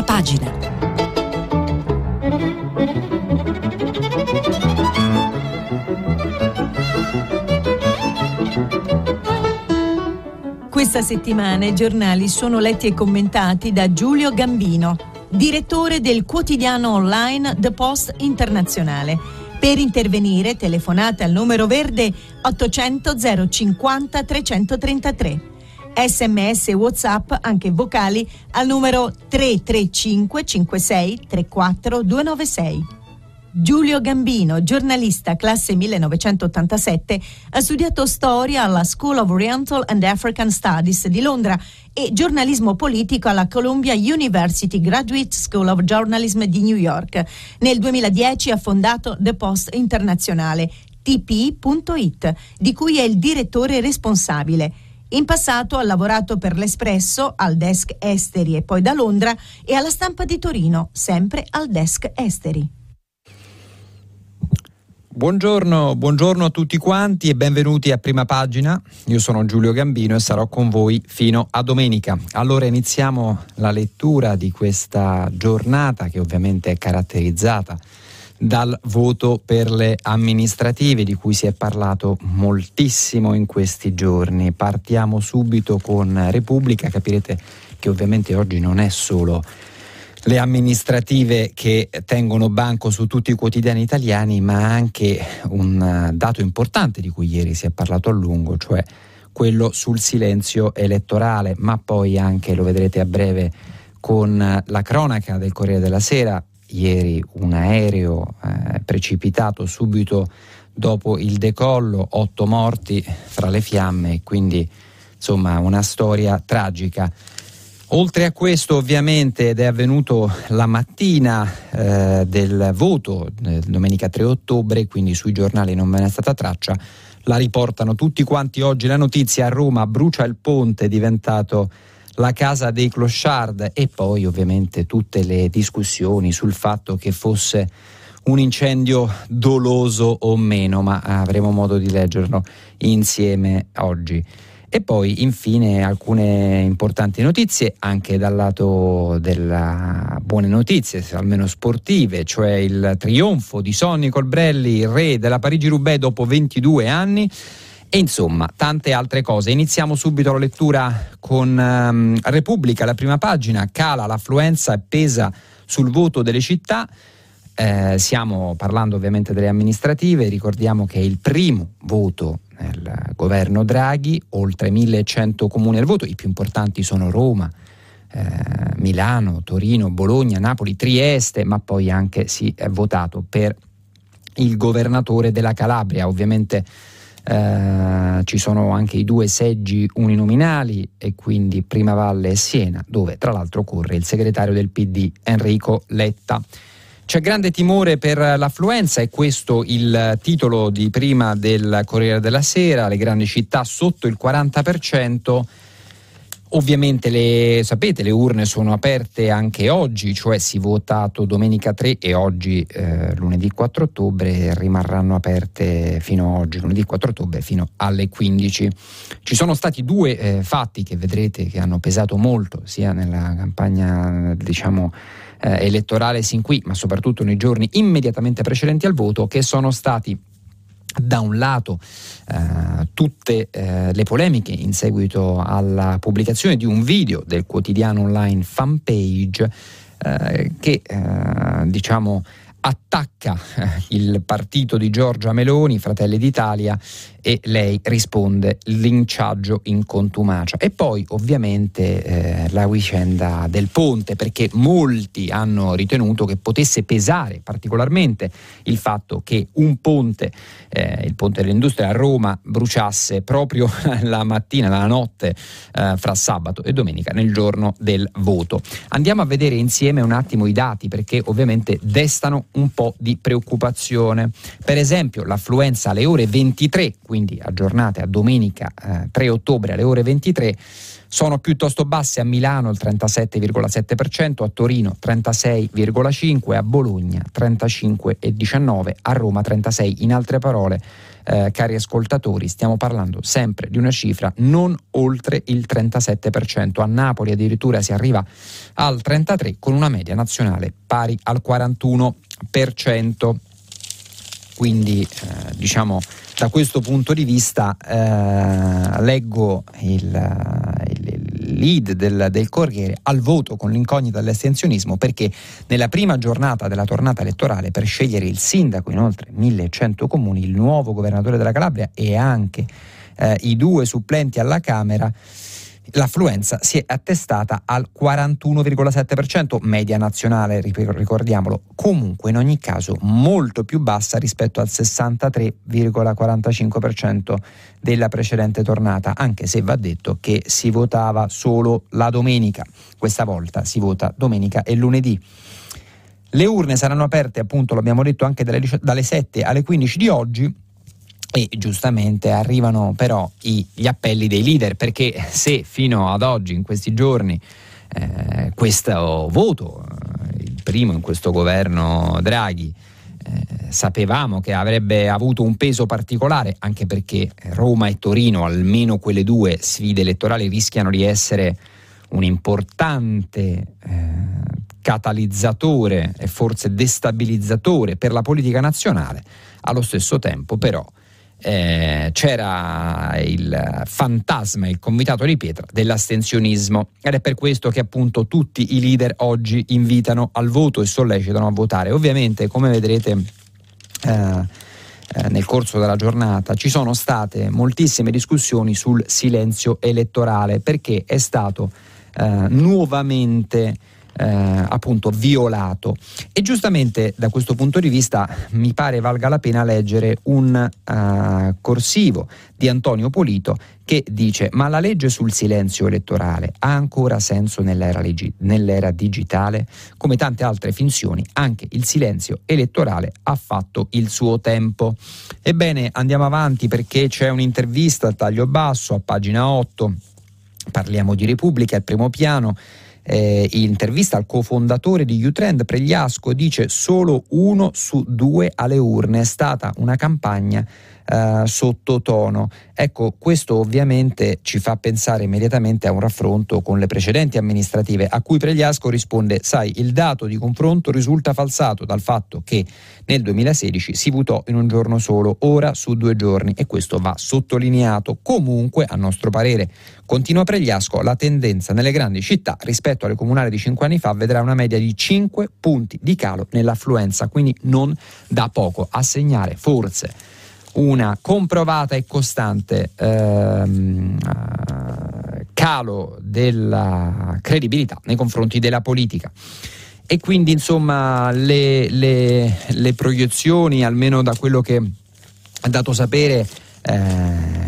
prima pagina. Questa settimana i giornali sono letti e commentati da Giulio Gambino, direttore del quotidiano online The Post Internazionale. Per intervenire telefonate al numero verde 800 050 333. Sms e WhatsApp, anche vocali, al numero 335 56 34 296. Giulio Gambino, giornalista classe 1987, ha studiato storia alla School of Oriental and African Studies di Londra e giornalismo politico alla Columbia University Graduate School of Journalism di New York. Nel 2010 ha fondato The Post Internazionale, tp.it, di cui è il direttore responsabile. In passato ha lavorato per l'Espresso, al desk esteri e poi da Londra e alla stampa di Torino, sempre al desk esteri. Buongiorno, buongiorno, a tutti quanti e benvenuti a Prima Pagina. Io sono Giulio Gambino e sarò con voi fino a domenica. Allora iniziamo la lettura di questa giornata che ovviamente è caratterizzata dal voto per le amministrative di cui si è parlato moltissimo in questi giorni. Partiamo subito con Repubblica, capirete che ovviamente oggi non è solo le amministrative che tengono banco su tutti i quotidiani italiani, ma anche un dato importante di cui ieri si è parlato a lungo, cioè quello sul silenzio elettorale, ma poi anche, lo vedrete a breve, con la cronaca del Corriere della Sera, ieri un aereo eh, precipitato subito dopo il decollo, otto morti fra le fiamme, quindi insomma una storia tragica. Oltre a questo ovviamente ed è avvenuto la mattina eh, del voto, eh, domenica 3 ottobre, quindi sui giornali non ve n'è stata traccia, la riportano tutti quanti oggi la notizia a Roma brucia il ponte, è diventato la casa dei clochard e poi ovviamente tutte le discussioni sul fatto che fosse un incendio doloso o meno, ma avremo modo di leggerlo insieme oggi. E poi infine alcune importanti notizie anche dal lato delle buone notizie, almeno sportive, cioè il trionfo di Sonny Colbrelli, re della Parigi-Roubaix dopo 22 anni. E insomma, tante altre cose. Iniziamo subito la lettura con um, Repubblica, la prima pagina, cala l'affluenza e pesa sul voto delle città. Eh, stiamo parlando ovviamente delle amministrative, ricordiamo che è il primo voto nel governo Draghi, oltre 1100 comuni al voto, i più importanti sono Roma, eh, Milano, Torino, Bologna, Napoli, Trieste, ma poi anche si è votato per il governatore della Calabria, ovviamente eh, ci sono anche i due seggi uninominali e quindi Primavalle e Siena, dove tra l'altro corre il segretario del PD Enrico Letta. C'è grande timore per l'affluenza, è questo il titolo di prima del Corriere della Sera, le grandi città sotto il 40%. Ovviamente le, sapete, le urne sono aperte anche oggi, cioè si è votato domenica 3 e oggi eh, lunedì 4 ottobre rimarranno aperte fino a oggi, lunedì 4 ottobre, fino alle 15. Ci sono stati due eh, fatti che vedrete che hanno pesato molto sia nella campagna, diciamo, eh, elettorale sin qui, ma soprattutto nei giorni immediatamente precedenti al voto, che sono stati da un lato eh, tutte eh, le polemiche in seguito alla pubblicazione di un video del quotidiano online fanpage eh, che eh, diciamo attacca il partito di Giorgia Meloni, Fratelli d'Italia, e lei risponde linciaggio in contumacia. E poi ovviamente eh, la vicenda del ponte, perché molti hanno ritenuto che potesse pesare particolarmente il fatto che un ponte, eh, il ponte dell'industria a Roma, bruciasse proprio la mattina, la notte eh, fra sabato e domenica, nel giorno del voto. Andiamo a vedere insieme un attimo i dati, perché ovviamente destano un po' di preoccupazione. Per esempio l'affluenza alle ore 23, quindi aggiornate a domenica eh, 3 ottobre alle ore 23, Sono piuttosto basse a Milano il 37,7%, a Torino 36,5%, a Bologna 35,19%, a Roma 36%. In altre parole, eh, cari ascoltatori, stiamo parlando sempre di una cifra non oltre il 37%. A Napoli addirittura si arriva al 33% con una media nazionale pari al 41%. Quindi eh, diciamo da questo punto di vista eh, leggo il, il lead del, del, Corriere al voto con l'incognita dell'estensionismo perché nella prima giornata della tornata elettorale per scegliere il sindaco in oltre 1100 comuni, il nuovo governatore della Calabria e anche eh, i due supplenti alla Camera l'affluenza si è attestata al 41,7%, media nazionale, ricordiamolo, comunque in ogni caso molto più bassa rispetto al 63,45% della precedente tornata, anche se va detto che si votava solo la domenica, questa volta si vota domenica e lunedì. Le urne saranno aperte, appunto, l'abbiamo detto, anche dalle, dalle 7 alle 15 di oggi e giustamente arrivano però i, gli appelli dei leader perché se fino ad oggi, in questi giorni, eh, questo voto, eh, il primo in questo governo Draghi, eh, sapevamo che avrebbe avuto un peso particolare, anche perché Roma e Torino, almeno quelle due sfide elettorali, rischiano di essere un importante eh, catalizzatore e forse destabilizzatore per la politica nazionale. Allo stesso tempo, però, eh, c'era il fantasma, il convitato di pietra dell'astensionismo ed è per questo che appunto tutti i leader oggi invitano al voto e sollecitano a votare. Ovviamente, come vedrete eh, eh, nel corso della giornata, ci sono state moltissime discussioni sul silenzio elettorale perché è stato eh, nuovamente eh, appunto violato. E giustamente da questo punto di vista mi pare valga la pena leggere un uh, corsivo di Antonio Polito che dice ma la legge sul silenzio elettorale ha ancora senso nell'era, legi- nell'era digitale? Come tante altre finzioni, anche il silenzio elettorale ha fatto il suo tempo. Ebbene, andiamo avanti perché c'è un'intervista a taglio basso a pagina 8, parliamo di Repubblica, al primo piano eh, intervista al cofondatore di Utrend, Pregliasco, dice solo uno su due alle urne. È stata una campagna eh, sottotono. Ecco, questo ovviamente ci fa pensare immediatamente a un raffronto con le precedenti amministrative, a cui Pregliasco risponde: sai, il dato di confronto risulta falsato dal fatto che nel 2016 si votò in un giorno solo, ora su due giorni, e questo va sottolineato. Comunque, a nostro parere, continua Pregliasco, la tendenza nelle grandi città rispetto alle comunali di cinque anni fa vedrà una media di 5 punti di calo nell'affluenza, quindi non da poco a segnare forse una comprovata e costante ehm, calo della credibilità nei confronti della politica. E quindi insomma le, le, le proiezioni, almeno da quello che ha dato sapere, eh,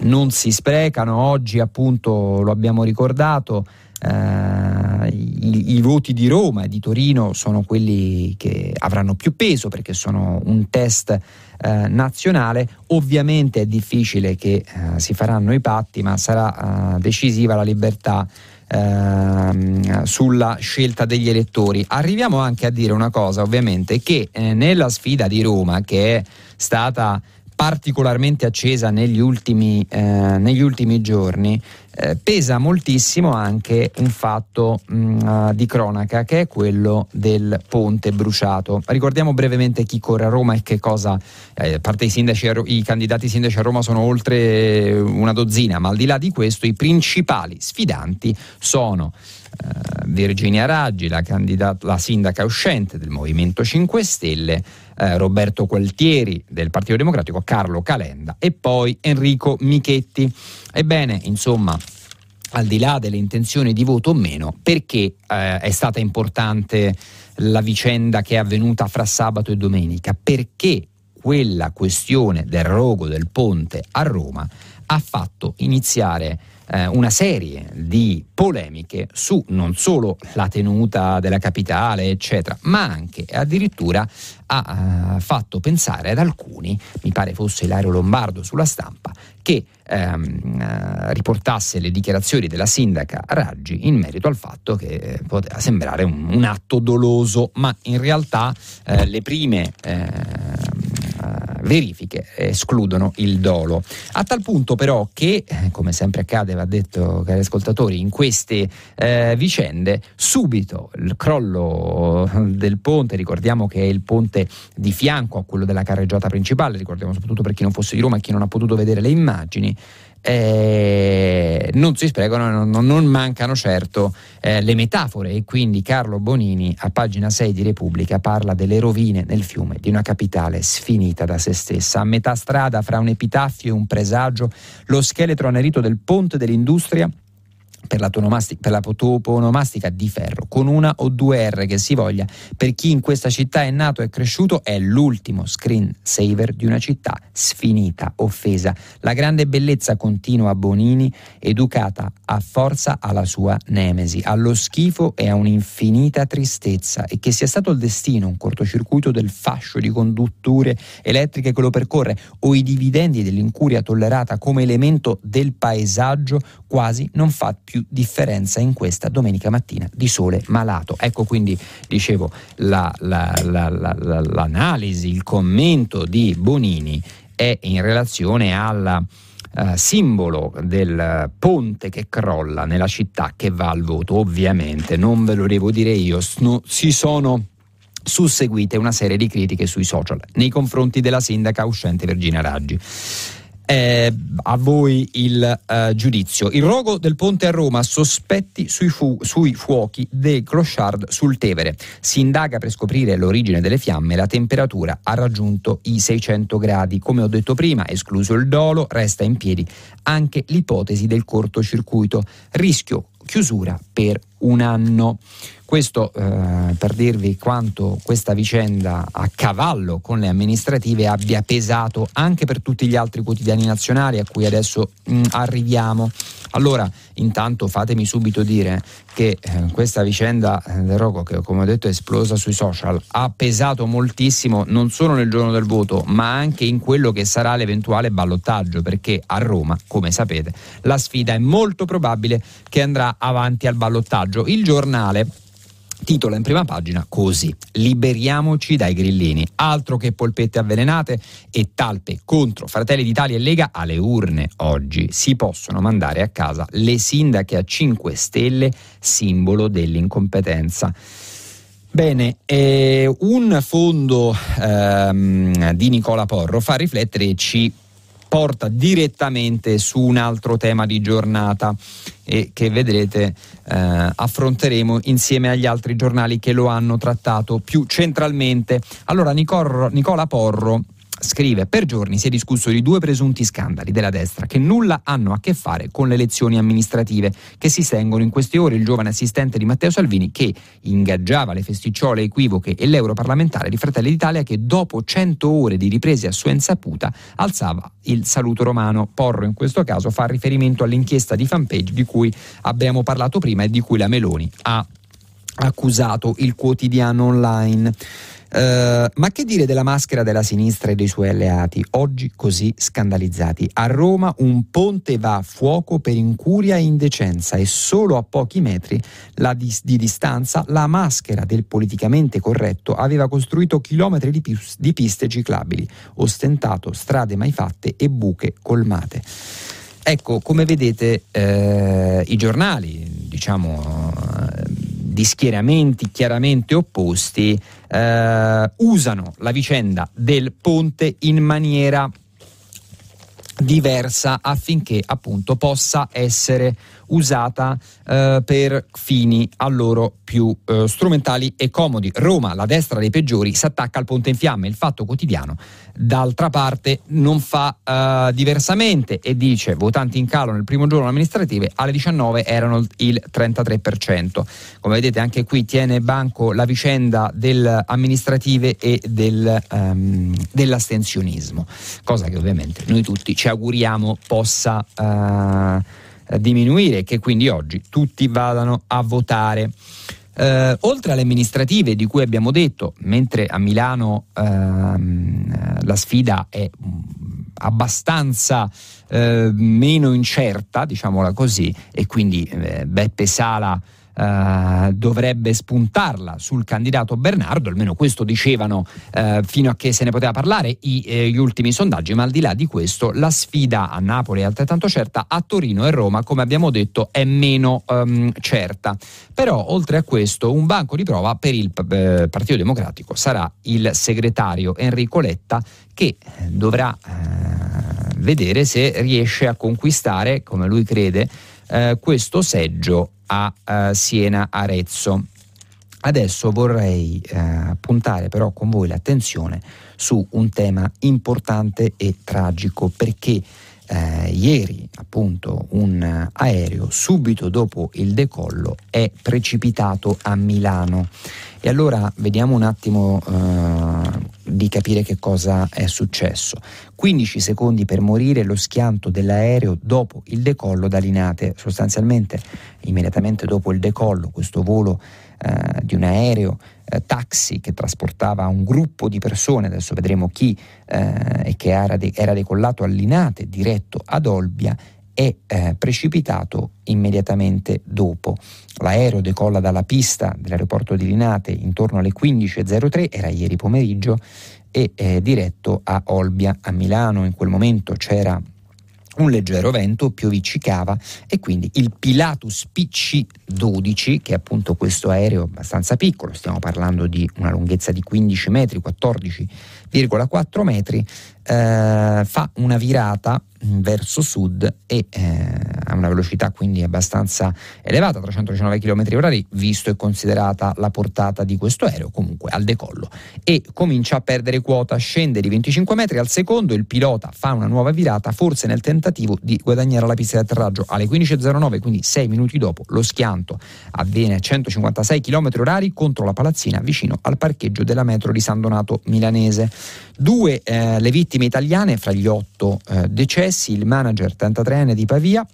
non si sprecano. Oggi appunto lo abbiamo ricordato, eh, i, i, voti di Roma e di Torino sono quelli che avranno più peso perché sono un test eh, nazionale. Ovviamente è difficile che eh, si faranno i patti, ma sarà eh, decisiva la libertà ehm, sulla scelta degli elettori. Arriviamo anche a dire una cosa, ovviamente, che eh, nella sfida di Roma, che è stata particolarmente accesa negli ultimi, eh, negli ultimi giorni, eh, pesa moltissimo anche un fatto mh, mm, di cronaca che è quello del ponte bruciato. Ricordiamo brevemente chi corre a Roma e che cosa, eh, a parte i, sindaci, i candidati sindaci a Roma sono oltre una dozzina, ma al di là di questo i principali sfidanti sono eh, Virginia Raggi, la, la sindaca uscente del Movimento 5 Stelle, eh, Roberto Gualtieri del Partito Democratico, Carlo Calenda e poi Enrico Michetti. Ebbene, insomma, al di là delle intenzioni di voto o meno, perché eh, è stata importante la vicenda che è avvenuta fra sabato e domenica? Perché quella questione del rogo del ponte a Roma ha fatto iniziare eh, una serie di polemiche su non solo la tenuta della capitale, eccetera, ma anche addirittura ha uh, fatto pensare ad alcuni, mi pare fosse Ilario Lombardo sulla stampa, che ehm, uh, riportasse le dichiarazioni della sindaca Raggi in merito al fatto che eh, poteva sembrare un, un, atto doloso, ma in realtà eh, le prime ehm, verifiche escludono il dolo. A tal punto però che, come sempre accade, va detto cari ascoltatori, in queste eh, vicende subito il crollo del ponte, ricordiamo che è il ponte di fianco a quello della carreggiata principale, ricordiamo soprattutto per chi non fosse di Roma e chi non ha potuto vedere le immagini, eh, non si sprecano, non, non mancano certo eh, le metafore e quindi Carlo Bonini a pagina 6 di Repubblica parla delle rovine nel fiume di una capitale sfinita da se stessa. A metà strada fra un epitaffio e un presagio, lo scheletro annerito del ponte dell'industria per la, per la toponomastica di ferro, con una o due R che si voglia, per chi in questa città è nato e cresciuto, è l'ultimo screen saver di una città sfinita, offesa. La grande bellezza continua Bonini, educata a forza alla sua nemesi, allo schifo e a un'infinita tristezza, e che sia stato il destino, un cortocircuito del fascio di condutture elettriche che lo percorre, o i dividendi dell'incuria tollerata come elemento del paesaggio, quasi non fa più differenza in questa domenica mattina di sole malato. Ecco quindi, dicevo, la, la, la, l'analisi, il commento di Bonini è in relazione al Uh, simbolo del ponte che crolla nella città che va al voto. Ovviamente, non ve lo devo dire io, sno- si sono susseguite una serie di critiche sui social nei confronti della sindaca uscente Virginia Raggi. Eh, a voi il eh, giudizio. Il rogo del ponte a Roma, sospetti sui, fu- sui, fuochi dei clochard sul Tevere. Si indaga per scoprire l'origine delle fiamme. La temperatura ha raggiunto i 600 gradi. Come ho detto prima, escluso il dolo, resta in piedi anche l'ipotesi del cortocircuito. Rischio chiusura per un anno. Questo eh, per dirvi quanto questa vicenda a cavallo con le amministrative abbia pesato anche per tutti gli altri quotidiani nazionali a cui adesso mh, mm, arriviamo. Allora, intanto fatemi subito dire che eh, questa vicenda eh, del Roco, che come ho detto è esplosa sui social, ha pesato moltissimo non solo nel giorno del voto, ma anche in quello che sarà l'eventuale ballottaggio, perché a Roma, come sapete, la sfida è molto probabile che andrà avanti al ballottaggio. Il giornale titola in prima pagina così: Liberiamoci dai grillini. Altro che polpette avvelenate e talpe contro Fratelli d'Italia e Lega alle urne. Oggi si possono mandare a casa le sindache a 5 Stelle, simbolo dell'incompetenza. Bene, eh, un fondo ehm, di Nicola Porro fa riflettere e ci porta direttamente su un altro tema di giornata e che vedrete eh, affronteremo insieme agli altri giornali che lo hanno trattato più centralmente. Allora Nicola Porro scrive per giorni si è discusso di due presunti scandali della destra che nulla hanno a che fare con le elezioni amministrative che si stengono in queste ore il giovane assistente di Matteo Salvini che ingaggiava le festicciole equivoche e l'europarlamentare di Fratelli d'Italia che dopo cento ore di riprese a sua insaputa alzava il saluto romano. Porro in questo caso fa riferimento all'inchiesta di fanpage di cui abbiamo parlato prima e di cui la Meloni ha accusato il quotidiano online. Uh, ma che dire della maschera della sinistra e dei suoi alleati, oggi così scandalizzati? A Roma un ponte va a fuoco per incuria e indecenza e solo a pochi metri di, di, distanza la maschera del politicamente corretto aveva costruito chilometri di, pis, di piste ciclabili, ostentato strade mai fatte e buche colmate. Ecco, come vedete eh, i giornali, diciamo, di schieramenti chiaramente opposti eh, usano la vicenda del ponte in maniera diversa affinché appunto possa essere usata eh, per fini a loro più eh, strumentali e comodi. Roma, la destra dei peggiori, si attacca al ponte in fiamme. Il fatto quotidiano, d'altra parte, non fa eh, diversamente e dice votanti in calo nel primo giorno amministrative, alle 19 erano il 33%. Come vedete anche qui tiene banco la vicenda delle amministrative e del, um, dell'astensionismo, cosa che ovviamente noi tutti ci auguriamo possa... Eh, diminuire e che quindi oggi tutti vadano a votare. Eh, oltre alle amministrative di cui abbiamo detto, mentre a Milano ehm, la sfida è mm, abbastanza eh, meno incerta, diciamola così, e quindi eh, Beppe Sala Uh, dovrebbe spuntarla sul candidato Bernardo, almeno questo dicevano uh, fino a che se ne poteva parlare i, eh, gli ultimi sondaggi, ma al di là di questo la sfida a Napoli è altrettanto certa, a Torino e Roma, come abbiamo detto, è meno um, certa. Però oltre a questo un banco di prova per il eh, Partito Democratico sarà il segretario Enrico Letta che dovrà eh, vedere se riesce a conquistare, come lui crede, eh, questo seggio a uh, Siena Arezzo. Adesso vorrei eh, puntare però con voi l'attenzione su un tema importante e tragico perché eh, ieri appunto un aereo subito dopo il decollo è precipitato a Milano e allora vediamo un attimo eh, di capire che cosa è successo. 15 secondi per morire lo schianto dell'aereo dopo il decollo da Linate. Sostanzialmente, immediatamente dopo il decollo, questo volo eh, di un aereo eh, taxi che trasportava un gruppo di persone, adesso vedremo chi, eh, che era, de- era decollato a Linate, diretto ad Olbia, è eh, precipitato immediatamente dopo. L'aereo decolla dalla pista dell'aeroporto di Linate intorno alle 15.03, era ieri pomeriggio, e è diretto a Olbia, a Milano. In quel momento c'era un leggero vento pioviccicava e quindi il Pilatus PC-12, che è appunto questo aereo abbastanza piccolo, stiamo parlando di una lunghezza di 15 metri, 14,4 metri, eh, fa una virata verso sud e eh, a una velocità quindi abbastanza elevata, 319 km h visto e considerata la portata di questo aereo, comunque al decollo e comincia a perdere quota, scende di 25 metri al secondo, il pilota fa una nuova virata, forse nel tentativo di guadagnare la pista di atterraggio alle 15.09, quindi 6 minuti dopo lo schianto avviene a 156 km h contro la palazzina vicino al parcheggio della metro di San Donato Milanese. Due eh, le vittime italiane fra gli otto eh, decessi, il manager 33enne di Pavia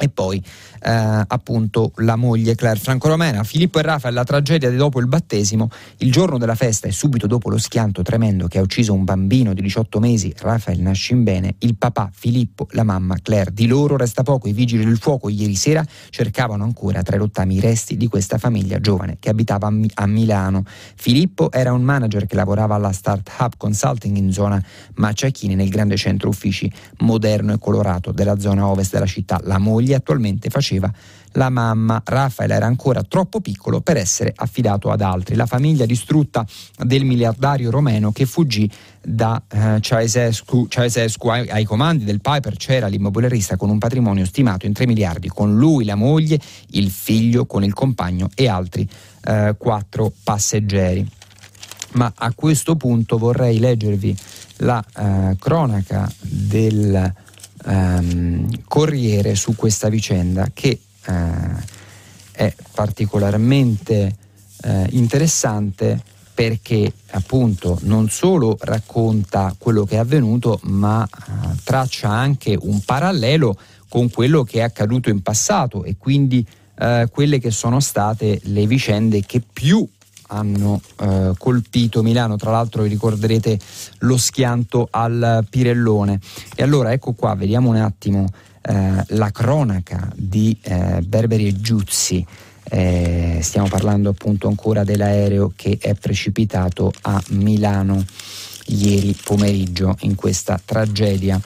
e poi eh, appunto la moglie Claire Franco Romena. Filippo e Rafael, la tragedia di dopo il battesimo, il giorno della festa e subito dopo lo schianto tremendo che ha ucciso un bambino di 18 mesi, Rafael nasce in bene, il papà Filippo, la mamma Claire. Di loro resta poco, i vigili del fuoco ieri sera cercavano ancora tra i rottami i resti di questa famiglia giovane che abitava a, Mi- a Milano. Filippo era un manager che lavorava alla Startup Consulting in zona Maciachini nel grande centro uffici moderno e colorato della zona ovest della città. La moglie attualmente faceva faceva la mamma. Rafael era ancora troppo piccolo per essere affidato ad altri. La famiglia distrutta del miliardario romeno che fuggì da eh, Ceausescu, Ceausescu ai, ai, comandi del Piper c'era l'immobiliarista con un patrimonio stimato in 3 miliardi, con lui la moglie, il figlio con il compagno e altri eh, quattro passeggeri. Ma a questo punto vorrei leggervi la eh, cronaca del ehm, Corriere su questa vicenda che eh, è particolarmente eh, interessante perché appunto non solo racconta quello che è avvenuto ma eh, traccia anche un parallelo con quello che è accaduto in passato e quindi eh, quelle che sono state le vicende che più hanno eh, colpito Milano, tra l'altro vi ricorderete lo schianto al Pirellone. E allora ecco qua, vediamo un attimo eh, la cronaca di eh, Berberi e Giuzzi. Eh, stiamo parlando appunto ancora dell'aereo che è precipitato a Milano ieri pomeriggio in questa tragedia.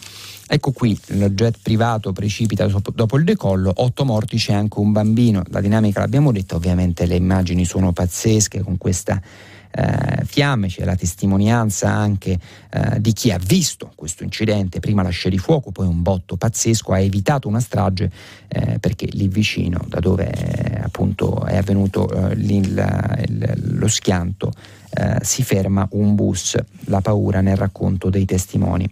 Ecco qui, lo jet privato precipita dopo il decollo, otto morti, c'è anche un bambino. La dinamica l'abbiamo detta, ovviamente le immagini sono pazzesche con questa eh, fiamme, c'è la testimonianza anche eh, di chi ha visto questo incidente, prima la scia di fuoco, poi un botto pazzesco, ha evitato una strage eh, perché lì vicino, da dove appunto è avvenuto eh, il, il, lo schianto, eh, si ferma un bus, la paura nel racconto dei testimoni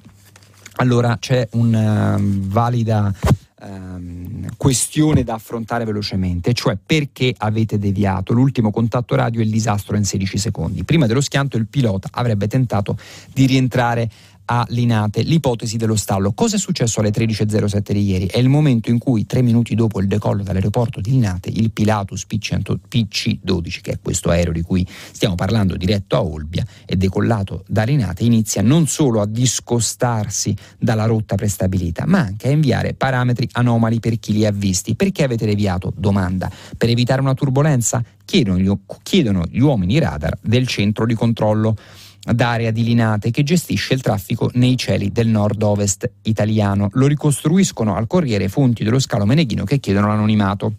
allora c'è una um, valida um, questione da affrontare velocemente, cioè perché avete deviato. L'ultimo contatto radio e il disastro in 16 secondi. Prima dello schianto il pilota avrebbe tentato di rientrare a Linate, l'ipotesi dello stallo. Cosa è successo alle 13.07 di ieri? È il momento in cui tre minuti dopo il decollo dall'aeroporto di Linate il Pilatus PC-12, che è questo aereo di cui stiamo parlando diretto a Olbia, è decollato da Linate, inizia non solo a discostarsi dalla rotta prestabilita, ma anche a inviare parametri anomali per chi li ha visti. Perché avete deviato? Domanda. Per evitare una turbolenza? Chiedono gli, chiedono gli uomini radar del centro di controllo d'area di Linate che gestisce il traffico nei cieli del nord-ovest italiano. Lo ricostruiscono al Corriere fonti dello scalo Meneghino che chiedono l'anonimato.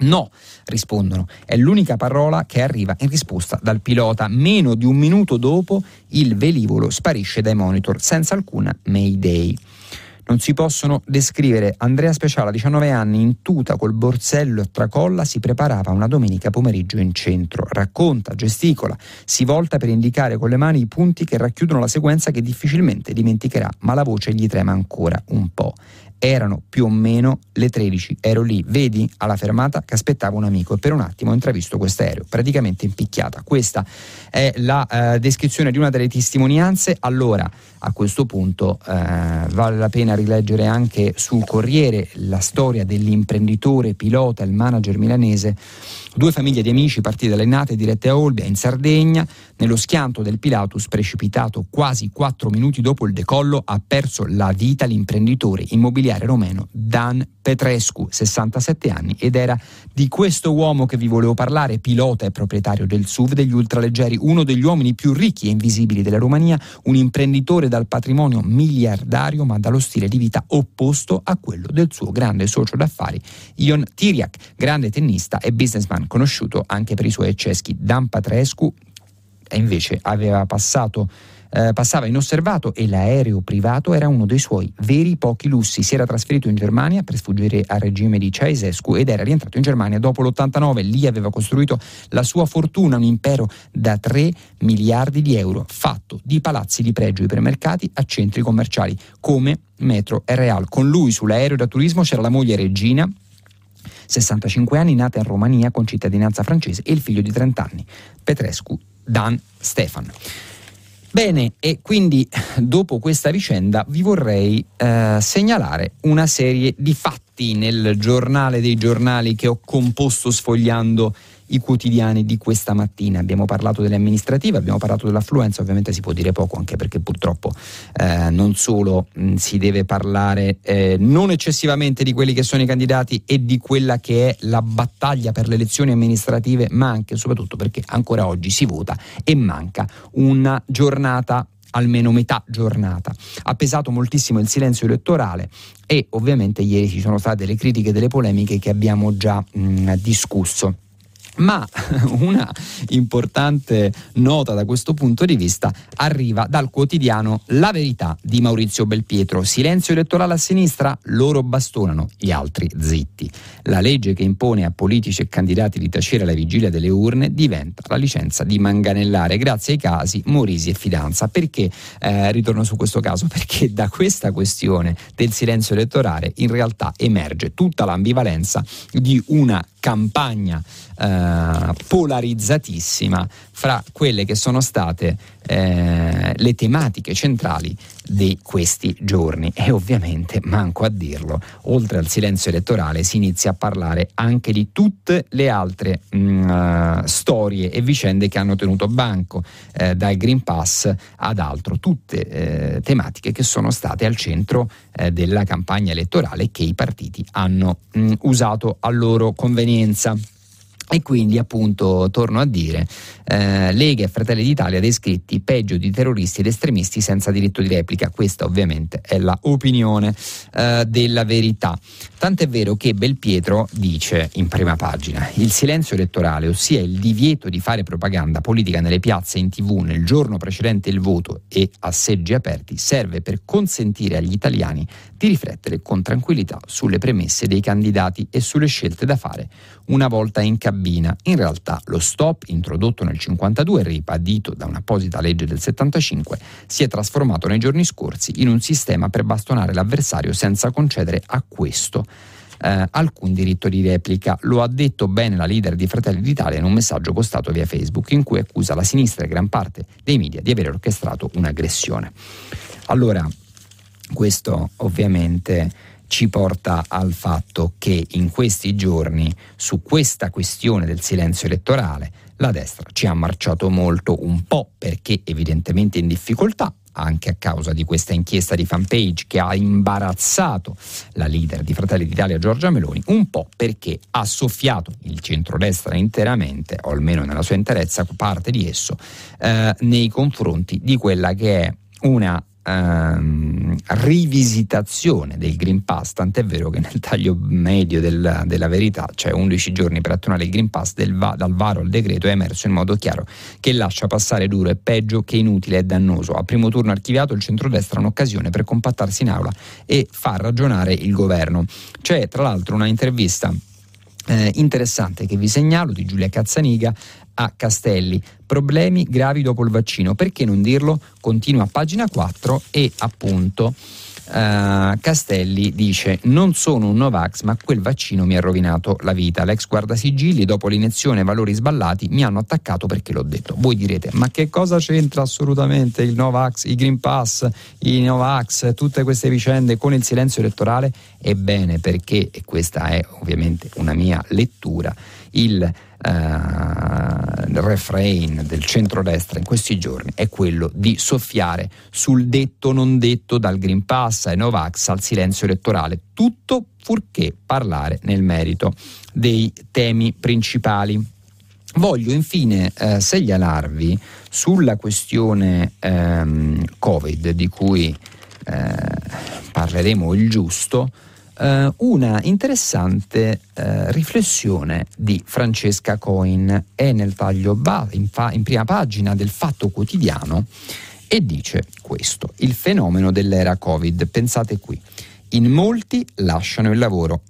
No, rispondono. È l'unica parola che arriva in risposta dal pilota. Meno di un minuto dopo il velivolo sparisce dai monitor senza alcuna Mayday non si possono descrivere. Andrea Speciale, a 19 anni, in tuta col borsello a tracolla, si preparava una domenica pomeriggio in centro. Racconta, gesticola, si volta per indicare con le mani i punti che racchiudono la sequenza che difficilmente dimenticherà, ma la voce gli trema ancora un po' erano più o meno le 13. Ero lì, vedi, alla fermata che aspettava un amico e per un attimo ho intravisto questo aereo, praticamente impicchiata. Questa è la eh, descrizione di una delle testimonianze. Allora, a questo punto eh, vale la pena rileggere anche sul Corriere la storia dell'imprenditore, pilota, il manager milanese Due famiglie di amici partite dalle nate dirette a Olbia, in Sardegna. Nello schianto del Pilatus, precipitato quasi quattro minuti dopo il decollo, ha perso la vita l'imprenditore immobiliare romeno Dan Petrescu, 67 anni, ed era di questo uomo che vi volevo parlare, pilota e proprietario del SUV degli ultraleggeri, uno degli uomini più ricchi e invisibili della Romania, un imprenditore dal patrimonio miliardario ma dallo stile di vita opposto a quello del suo grande socio d'affari, Ion Tiriak, grande tennista e businessman conosciuto anche per i suoi ecceschi. Dan Patrescu invece aveva passato eh, passava inosservato e l'aereo privato era uno dei suoi veri pochi lussi. Si era trasferito in Germania per sfuggire al regime di Ceausescu ed era rientrato in Germania dopo l'89. Lì aveva costruito la sua fortuna, un impero da 3 miliardi di euro, fatto di palazzi di pregio, ipermercati a centri commerciali come Metro e Real. Con lui sull'aereo da turismo c'era la moglie Regina 65 anni, nata in Romania con cittadinanza francese, e il figlio di 30 anni, Petrescu Dan Stefan. Bene, e quindi dopo questa vicenda vi vorrei eh, segnalare una serie di fatti nel giornale dei giornali che ho composto sfogliando i quotidiani di questa mattina. Abbiamo parlato delle amministrative, abbiamo parlato dell'affluenza, ovviamente si può dire poco anche perché purtroppo eh, non solo mh, si deve parlare eh, non eccessivamente di quelli che sono i candidati e di quella che è la battaglia per le elezioni amministrative, ma anche e soprattutto perché ancora oggi si vota e manca una giornata almeno metà giornata. Ha pesato moltissimo il silenzio elettorale e ovviamente ieri ci sono state le critiche e delle polemiche che abbiamo già mh, discusso. Ma una importante nota da questo punto di vista arriva dal quotidiano La Verità di Maurizio Belpietro. Silenzio elettorale a sinistra, loro bastonano, gli altri zitti. La legge che impone a politici e candidati di tacere alla vigilia delle urne diventa la licenza di manganellare grazie ai casi Morisi e Fidanza. Perché eh, ritorno su questo caso? Perché da questa questione del silenzio elettorale in realtà emerge tutta l'ambivalenza di una campagna eh, polarizzatissima fra quelle che sono state eh, le tematiche centrali di questi giorni. E ovviamente, manco a dirlo, oltre al silenzio elettorale si inizia a parlare anche di tutte le altre mh, mm, storie e vicende che hanno tenuto banco, eh, dal Green Pass ad altro, tutte eh, tematiche che sono state al centro eh, della campagna elettorale che i partiti hanno mh, mm, usato a loro convenienza. E quindi appunto torno a dire, eh, Lega e Fratelli d'Italia descritti peggio di terroristi ed estremisti senza diritto di replica. Questa ovviamente è l'opinione eh, della verità. Tant'è vero che Belpietro dice in prima pagina, il silenzio elettorale, ossia il divieto di fare propaganda politica nelle piazze e in tv nel giorno precedente il voto e a seggi aperti, serve per consentire agli italiani di riflettere con tranquillità sulle premesse dei candidati e sulle scelte da fare una volta in cabina. In realtà lo stop introdotto nel 52 e ribadito da un'apposita legge del 75 si è trasformato nei giorni scorsi in un sistema per bastonare l'avversario senza concedere a questo eh, alcun diritto di replica. Lo ha detto bene la leader di Fratelli d'Italia in un messaggio postato via Facebook in cui accusa la sinistra e gran parte dei media di aver orchestrato un'aggressione. Allora, questo ovviamente ci porta al fatto che in questi giorni su questa questione del silenzio elettorale la destra ci ha marciato molto, un po' perché evidentemente in difficoltà, anche a causa di questa inchiesta di fanpage che ha imbarazzato la leader di Fratelli d'Italia Giorgia Meloni, un po' perché ha soffiato il centrodestra interamente, o almeno nella sua interezza, parte di esso, eh, nei confronti di quella che è una ehm, rivisitazione del Green Pass, tant'è vero che nel taglio medio del, della verità, cioè 11 giorni per attuare il Green Pass va, dal varo al decreto, è emerso in modo chiaro che lascia passare duro e peggio che inutile e dannoso. A primo turno archiviato il centrodestra ha un'occasione per compattarsi in aula e far ragionare il governo. C'è tra l'altro una intervista eh, interessante che vi segnalo di Giulia Cazzaniga a Castelli. Problemi gravi dopo il vaccino. Perché non dirlo? Continua a pagina 4 e appunto Uh, Castelli dice non sono un Novax ma quel vaccino mi ha rovinato la vita l'ex guardasigilli dopo l'iniezione valori sballati mi hanno attaccato perché l'ho detto voi direte ma che cosa c'entra assolutamente il Novax i Green Pass i Novax tutte queste vicende con il silenzio elettorale ebbene perché e questa è ovviamente una mia lettura il Uh, refrain del centrodestra in questi giorni è quello di soffiare sul detto non detto dal Green Pass ai Novax al silenzio elettorale, tutto purché parlare nel merito dei temi principali. Voglio infine eh, segnalarvi sulla questione ehm, Covid di cui eh, parleremo il giusto eh, una interessante eh, riflessione di Francesca Coin. È nel taglio ba- in, fa- in prima pagina del Fatto Quotidiano e dice questo: il fenomeno dell'era Covid. Pensate qui. In molti lasciano il lavoro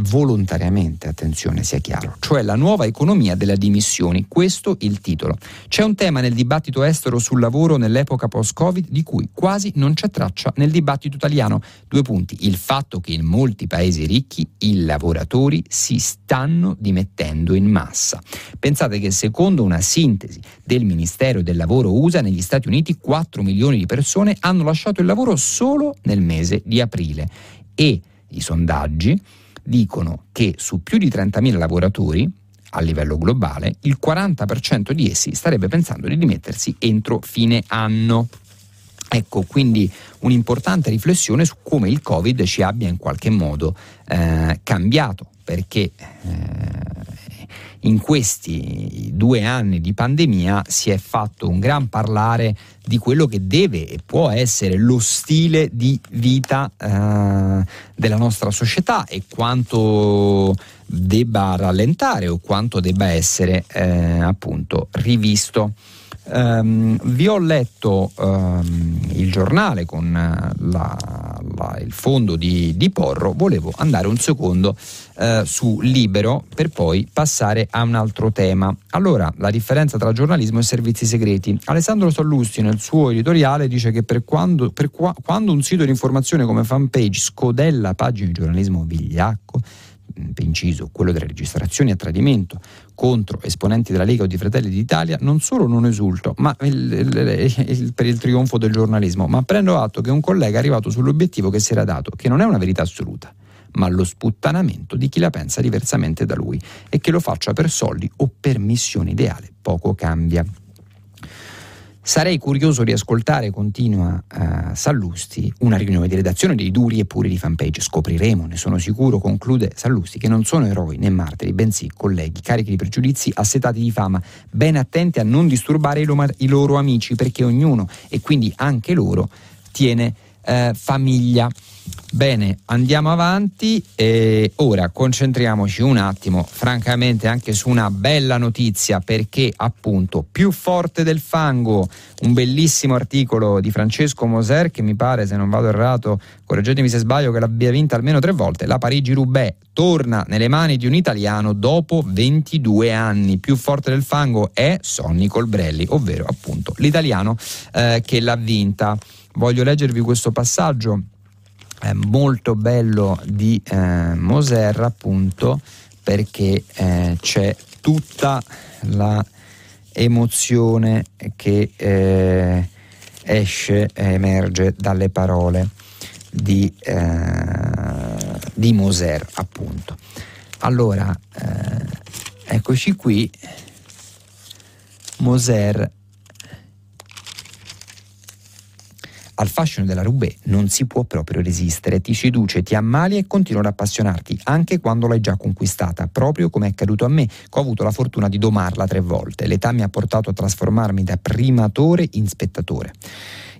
volontariamente, attenzione sia chiaro, cioè la nuova economia delle dimissioni, questo il titolo. C'è un tema nel dibattito estero sul lavoro nell'epoca post-Covid di cui quasi non c'è traccia nel dibattito italiano. Due punti, il fatto che in molti paesi ricchi i lavoratori si stanno dimettendo in massa. Pensate che secondo una sintesi del Ministero del Lavoro USA negli Stati Uniti 4 milioni di persone hanno lasciato il lavoro solo nel mese di aprile e i sondaggi dicono che su più di 30.000 lavoratori a livello globale, il 40% di essi starebbe pensando di dimettersi entro fine anno. Ecco, quindi un'importante riflessione su come il Covid ci abbia in qualche modo eh, cambiato, perché eh, in questi due anni di pandemia si è fatto un gran parlare di quello che deve e può essere lo stile di vita eh, della nostra società e quanto debba rallentare o quanto debba essere eh, appunto rivisto. Um, vi ho letto um, il giornale con la, la, il fondo di, di, Porro, volevo andare un secondo uh, su Libero per poi passare a un altro tema. Allora, la differenza tra giornalismo e servizi segreti. Alessandro Sallusti nel suo editoriale dice che per quando, per qua, quando un sito di informazione come fanpage scodella pagine di giornalismo vigliacco, inciso quello delle registrazioni a tradimento contro esponenti della Lega o di Fratelli d'Italia, non solo non esulto ma il, il, il, per il trionfo del giornalismo, ma prendo atto che un collega è arrivato sull'obiettivo che si era dato, che non è una verità assoluta, ma lo sputtanamento di chi la pensa diversamente da lui e che lo faccia per soldi o per missione ideale. Poco cambia. Sarei curioso di ascoltare, continua uh, Sallusti, una riunione di redazione dei duri e puri di fanpage. Scopriremo, ne sono sicuro, conclude Sallusti, che non sono eroi né martiri, bensì colleghi carichi di pregiudizi, assetati di fama, ben attenti a non disturbare i, lo- i loro amici, perché ognuno, e quindi anche loro, tiene uh, famiglia. Bene, andiamo avanti e ora concentriamoci un attimo, francamente, anche su una bella notizia perché appunto più forte del fango, un bellissimo articolo di Francesco Moser che mi pare, se non vado errato, correggetemi se sbaglio, che l'abbia vinta almeno tre volte, la Parigi-Roubaix torna nelle mani di un italiano dopo 22 anni. Più forte del fango è Sonny Colbrelli, ovvero appunto l'italiano eh, che l'ha vinta. Voglio leggervi questo passaggio eh, molto bello di eh, Moser appunto perché eh, c'è tutta la emozione che eh, esce, emerge dalle parole di, eh, di Moser appunto. Allora, eh, eccoci qui, Moser Al fascino della Roubaix non si può proprio resistere, ti seduce, ti ammali e continua ad appassionarti, anche quando l'hai già conquistata, proprio come è accaduto a me, che ho avuto la fortuna di domarla tre volte. L'età mi ha portato a trasformarmi da primatore in spettatore.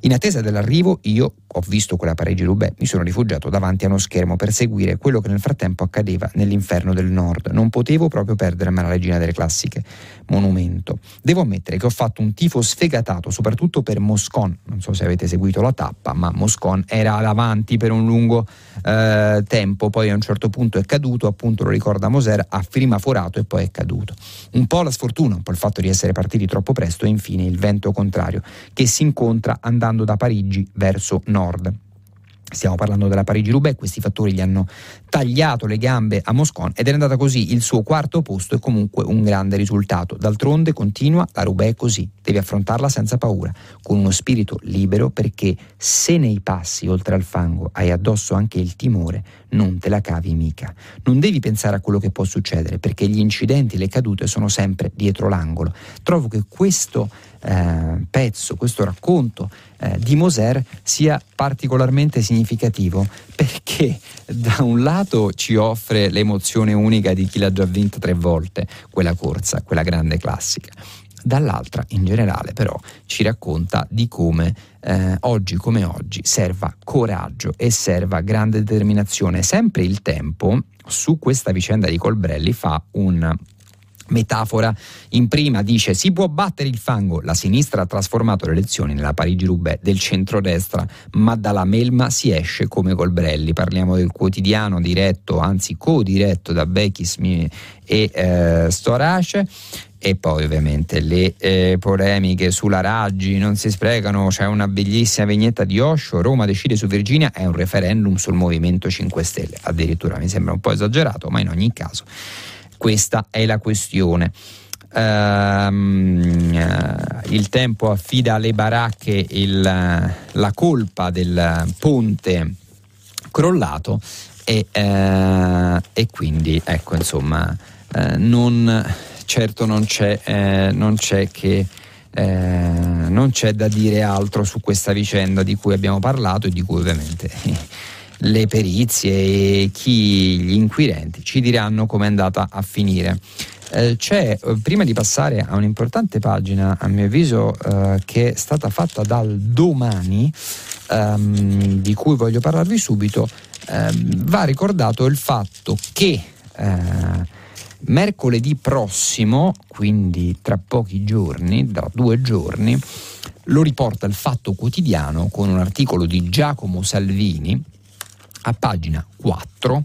In attesa dell'arrivo, io ho visto quella Parigi-Roubaix, mi sono rifugiato davanti a uno schermo per seguire quello che nel frattempo accadeva nell'inferno del nord. Non potevo proprio perdermi la regina delle classiche, monumento. Devo ammettere che ho fatto un tifo sfegatato, soprattutto per Moscon. Non so se avete seguito la tappa, ma Moscon era davanti per un lungo eh, tempo, poi a un certo punto è caduto, appunto lo ricorda Moser, ha prima forato e poi è caduto. Un po' la sfortuna, un po' il fatto di essere partiti troppo presto e infine il vento contrario che si incontra andando da Parigi verso nord. Stiamo parlando della Parigi-Roubaix, questi fattori gli hanno tagliato le gambe a Moscon ed è andata così. Il suo quarto posto è comunque un grande risultato. D'altronde continua la Roubaix così, devi affrontarla senza paura, con uno spirito libero perché se nei passi oltre al fango hai addosso anche il timore, non te la cavi mica. Non devi pensare a quello che può succedere perché gli incidenti, le cadute sono sempre dietro l'angolo. Trovo che questo eh, pezzo, questo racconto eh, di Moser sia particolarmente significativo perché da un lato ci offre l'emozione unica di chi l'ha già vinta tre volte, quella corsa, quella grande classica. Dall'altra, in generale, però, ci racconta di come eh, oggi come oggi serva coraggio e serva grande determinazione. Sempre il tempo su questa vicenda di Colbrelli fa un metafora. In prima dice si può battere il fango. La sinistra ha trasformato le elezioni nella Parigi-Roubaix del centrodestra ma dalla melma si esce come Colbrelli. Parliamo del quotidiano diretto anzi co-diretto da Bechis e eh, Storace. E poi ovviamente le eh, polemiche sulla Raggi non si sprecano, c'è una bellissima vignetta di Osho, Roma decide su Virginia, è un referendum sul Movimento 5 Stelle, addirittura mi sembra un po' esagerato, ma in ogni caso questa è la questione. Uh, il tempo affida alle baracche il, la colpa del ponte crollato e, uh, e quindi ecco insomma uh, non, certo non c'è, eh, non c'è che non c'è da dire altro su questa vicenda di cui abbiamo parlato e di cui ovviamente le perizie e chi gli inquirenti ci diranno come è andata a finire. Eh, c'è, eh, prima di passare a un'importante pagina, a mio avviso, eh, che è stata fatta dal domani, ehm, di cui voglio parlarvi subito, ehm, va ricordato il fatto che eh, mercoledì prossimo, quindi tra pochi giorni, da due giorni, lo riporta il Fatto Quotidiano con un articolo di Giacomo Salvini a pagina 4.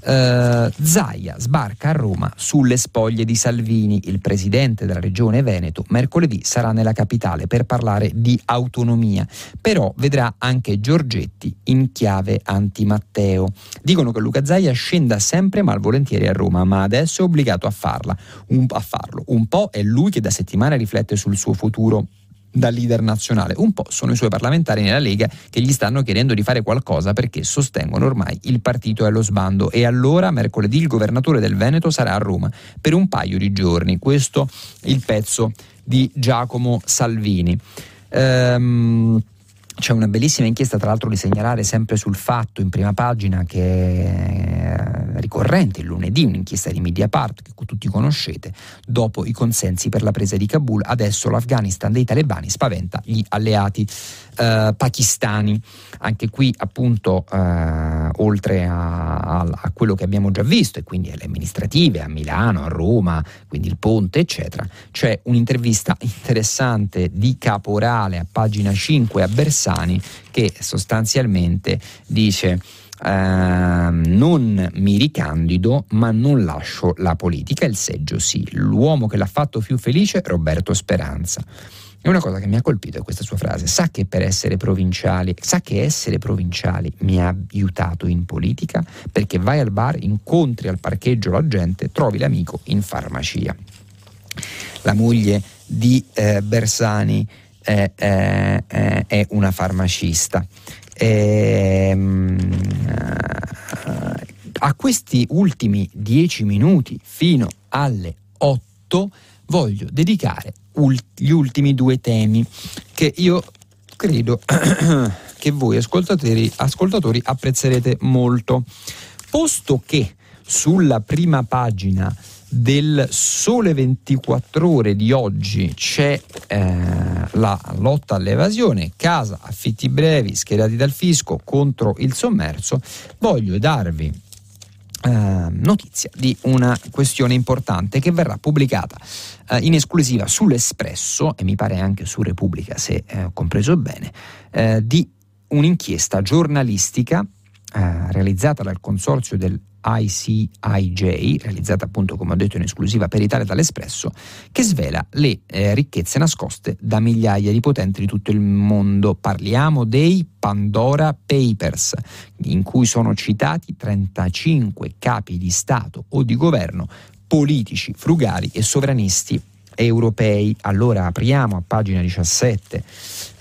Uh, Zaia sbarca a Roma sulle spoglie di Salvini. Il presidente della regione Veneto mercoledì sarà nella capitale per parlare di autonomia, però vedrà anche Giorgetti in chiave anti-Matteo. Dicono che Luca Zaia scenda sempre malvolentieri a Roma, ma adesso è obbligato a, farla, un, a farlo. Un po' è lui che da settimane riflette sul suo futuro da leader nazionale. Un po' sono i suoi parlamentari nella Lega che gli stanno chiedendo di fare qualcosa perché sostengono ormai il partito è allo sbando e allora mercoledì il governatore del Veneto sarà a Roma per un paio di giorni. Questo il pezzo di Giacomo Salvini. Ehm, c'è una bellissima inchiesta, tra l'altro, di segnalare sempre sul fatto in prima pagina che è ricorrente il lunedì, un'inchiesta di Mediapart che tutti conoscete, dopo i consensi per la presa di Kabul, adesso l'Afghanistan dei talebani spaventa gli alleati eh, pakistani. Anche qui, appunto, eh, oltre a, a, a, quello che abbiamo già visto, e quindi alle amministrative a Milano, a Roma, quindi il ponte, eccetera, c'è un'intervista interessante di Caporale a pagina 5 a Bersani che sostanzialmente dice Uh, non mi ricandido ma non lascio la politica, il seggio sì. L'uomo che l'ha fatto più felice, Roberto Speranza. E una cosa che mi ha colpito è questa sua frase. Sa che per essere provinciali, sa che essere provinciali mi ha aiutato in politica perché vai al bar, incontri al parcheggio la gente, trovi l'amico in farmacia. La moglie di eh, Bersani eh, eh, è una farmacista. Ehm, a questi ultimi dieci minuti fino alle otto voglio dedicare gli ultimi due temi che io credo che voi ascoltatori, ascoltatori apprezzerete molto. Posto che sulla prima pagina del Sole 24 ore di oggi c'è eh, la lotta all'evasione, casa, affitti brevi, schierati dal fisco contro il sommerso, voglio darvi eh, notizia di una questione importante che verrà pubblicata eh, in esclusiva sull'Espresso e mi pare anche su Repubblica se eh, ho compreso bene, eh, di un'inchiesta giornalistica realizzata dal consorzio del ICIJ, realizzata appunto come ho detto in esclusiva per Italia dall'Espresso, che svela le eh, ricchezze nascoste da migliaia di potenti di tutto il mondo. Parliamo dei Pandora Papers, in cui sono citati 35 capi di Stato o di governo politici, frugali e sovranisti europei. Allora apriamo a pagina 17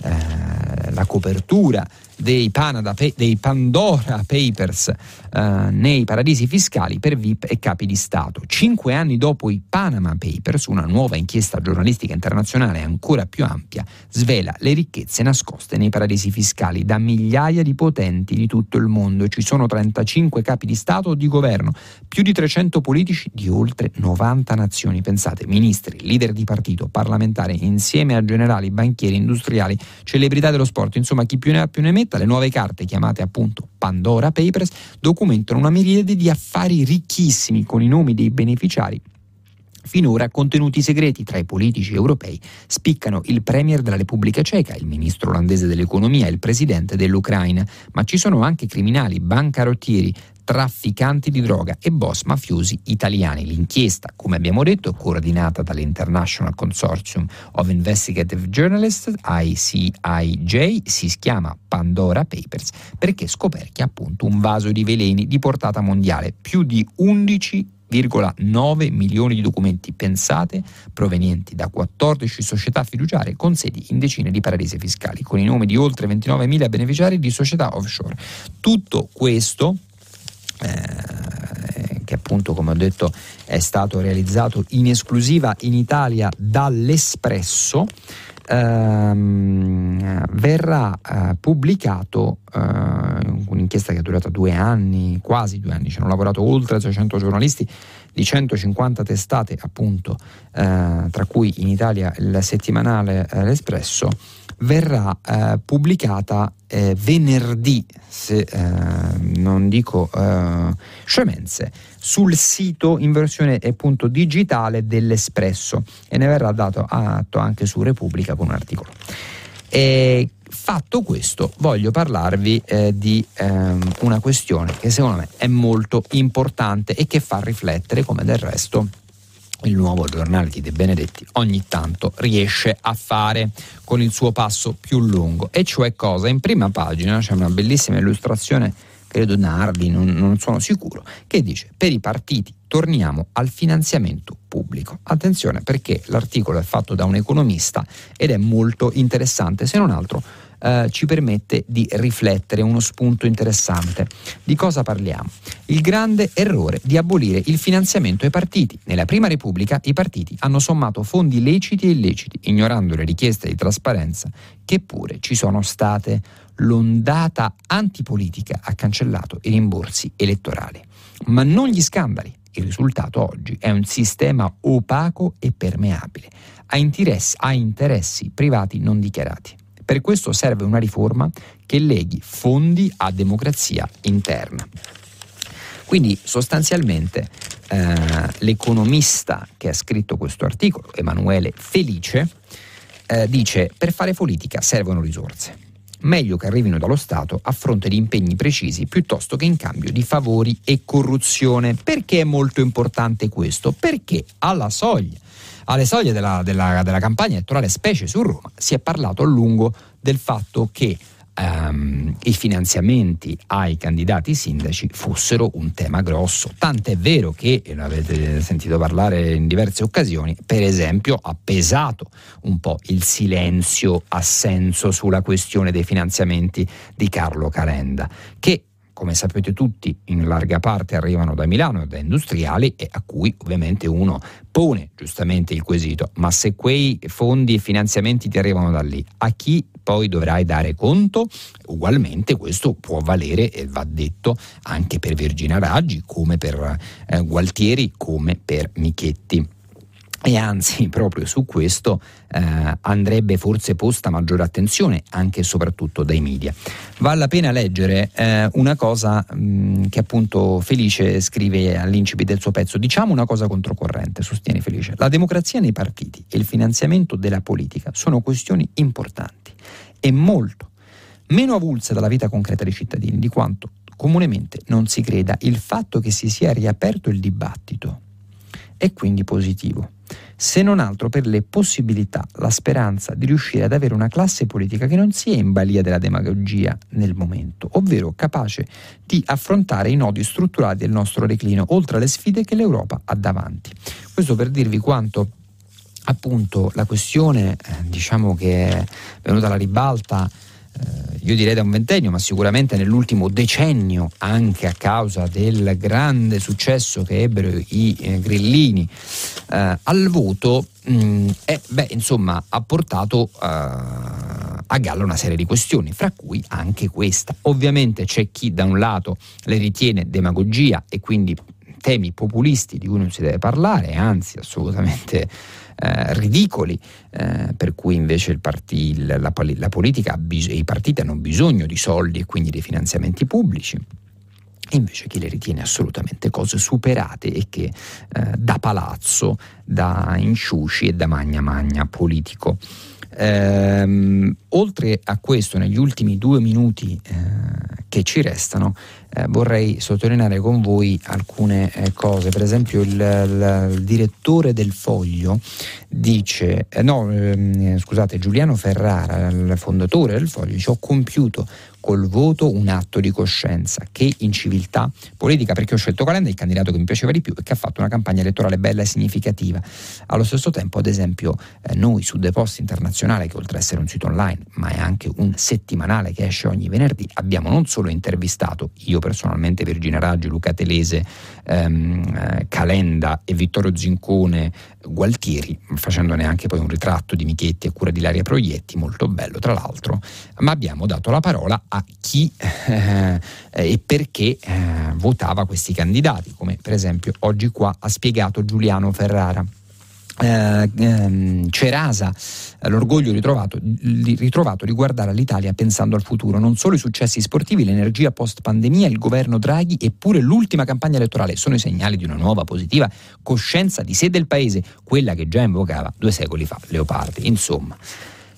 eh, la copertura dei, Panada, dei Pandora Papers eh, nei paradisi fiscali per VIP e capi di Stato. Cinque anni dopo i Panama Papers, una nuova inchiesta giornalistica internazionale ancora più ampia svela le ricchezze nascoste nei paradisi fiscali da migliaia di potenti di tutto il mondo. Ci sono 35 capi di Stato o di governo, più di 300 politici di oltre 90 nazioni. Pensate, ministri, leader di partito, parlamentari, insieme a generali, banchieri, industriali, celebrità dello sport, insomma chi più ne ha più ne mette le nuove carte, chiamate appunto Pandora Papers, documentano una miriade di affari ricchissimi con i nomi dei beneficiari Finora contenuti segreti. Tra i politici europei spiccano il premier della Repubblica Ceca, il ministro olandese dell'economia e il presidente dell'Ucraina, ma ci sono anche criminali, bancarottieri, trafficanti di droga e boss mafiosi italiani. L'inchiesta, come abbiamo detto, coordinata dall'International Consortium of Investigative Journalists, ICIJ, si chiama Pandora Papers perché scoperchia appunto un vaso di veleni di portata mondiale, più di 11 1,9 milioni di documenti pensate provenienti da 14 società fiduciarie con sedi in decine di paradisi fiscali, con i nomi di oltre 29 mila beneficiari di società offshore. Tutto questo eh, che appunto come ho detto è stato realizzato in esclusiva in Italia dall'Espresso ehm, verrà eh, pubblicato eh, un'inchiesta che è durata due anni, quasi due anni, ci hanno lavorato oltre 600 giornalisti di 150 testate appunto, eh, tra cui in Italia il settimanale eh, L'Espresso, verrà eh, pubblicata eh, venerdì, se eh, non dico eh, scemenze, sul sito in versione appunto digitale dell'Espresso e ne verrà dato atto anche su Repubblica con un articolo. E fatto questo, voglio parlarvi eh, di ehm, una questione che secondo me è molto importante e che fa riflettere, come del resto il nuovo giornale di De Benedetti ogni tanto riesce a fare con il suo passo più lungo. E cioè cosa? In prima pagina c'è una bellissima illustrazione, credo Nardi, non, non sono sicuro, che dice per i partiti torniamo al finanziamento pubblico. Attenzione perché l'articolo è fatto da un economista ed è molto interessante, se non altro eh, ci permette di riflettere, uno spunto interessante. Di cosa parliamo? Il grande errore di abolire il finanziamento ai partiti. Nella Prima Repubblica i partiti hanno sommato fondi leciti e illeciti, ignorando le richieste di trasparenza che pure ci sono state. L'ondata antipolitica ha cancellato i rimborsi elettorali, ma non gli scandali. Il risultato oggi è un sistema opaco e permeabile, a interessi, a interessi privati non dichiarati. Per questo serve una riforma che leghi fondi a democrazia interna. Quindi sostanzialmente eh, l'economista che ha scritto questo articolo, Emanuele Felice, eh, dice per fare politica servono risorse meglio che arrivino dallo Stato a fronte di impegni precisi piuttosto che in cambio di favori e corruzione. Perché è molto importante questo? Perché alla soglia alle soglie della, della, della, campagna elettorale, specie su Roma, si è parlato a lungo del fatto che um, i finanziamenti ai candidati sindaci fossero un tema grosso. Tant'è vero che, e l'avete sentito parlare in diverse occasioni, per esempio ha pesato un po' il silenzio assenso sulla questione dei finanziamenti di Carlo Calenda, che come sapete tutti, in larga parte arrivano da Milano da industriali e a cui ovviamente uno pone giustamente il quesito, ma se quei fondi e finanziamenti ti arrivano da lì, a chi poi dovrai dare conto? Ugualmente questo può valere e va detto anche per Virginia Raggi, come per eh, Gualtieri, come per Michetti e anzi proprio su questo eh, andrebbe forse posta maggiore attenzione anche e soprattutto dai media. Vale la pena leggere eh, una cosa mh, mm, che appunto Felice scrive all'incipit del suo pezzo, diciamo una cosa controcorrente, sostiene Felice, la democrazia nei partiti e il finanziamento della politica sono questioni importanti e molto meno avulse dalla vita concreta dei cittadini di quanto comunemente non si creda. Il fatto che si sia riaperto il dibattito è quindi positivo se non altro per le possibilità, la speranza di riuscire ad avere una classe politica che non sia in balia della demagogia nel momento, ovvero capace di affrontare i nodi strutturali del nostro declino, oltre alle sfide che l'Europa ha davanti. Questo per dirvi quanto appunto la questione, eh, diciamo che è venuta alla ribalta io direi da un ventennio, ma sicuramente nell'ultimo decennio, anche a causa del grande successo che ebbero i eh, grillini eh, al voto, mh, mm, è, beh, insomma, ha portato eh, a galla una serie di questioni, fra cui anche questa. Ovviamente c'è chi da un lato le ritiene demagogia e quindi temi populisti di cui non si deve parlare, anzi assolutamente eh, ridicoli, eh, per cui invece parti, la, la, la politica bis- i partiti hanno bisogno di soldi e quindi di finanziamenti pubblici. Invece chi le ritiene assolutamente cose superate e che eh, da palazzo, da inciusci e da magna magna politico. Ehm, oltre a questo, negli ultimi due minuti eh, che ci restano, eh, vorrei sottolineare con voi alcune eh, cose. Per esempio, il, il, il, direttore del Foglio dice: eh, no, ehm, scusate, Giuliano Ferrara, il fondatore del Foglio, dice: Ho compiuto col voto un atto di coscienza che in civiltà politica, perché ho scelto Calenda, il candidato che mi piaceva di più e che ha fatto una campagna elettorale bella e significativa. Allo stesso tempo, ad esempio, eh, noi su The Post Internazionale, che oltre ad essere un sito online, ma è anche un settimanale che esce ogni venerdì, abbiamo non solo intervistato io personalmente Virginia Raggi, Luca Telese, ehm, eh, Calenda e Vittorio Zincone Gualtieri, facendone anche poi un ritratto di Michetti a cura di Laria Proietti, molto bello tra l'altro, ma abbiamo dato la parola a chi eh, e perché eh, votava questi candidati, come per esempio oggi qua ha spiegato Giuliano Ferrara. Eh, ehm, Cerasa l'orgoglio ritrovato, ritrovato di guardare all'Italia pensando al futuro, non solo i successi sportivi, l'energia post pandemia, il governo Draghi eppure l'ultima campagna elettorale sono i segnali di una nuova positiva coscienza di sé del paese, quella che già invocava due secoli fa Leopardi. Insomma.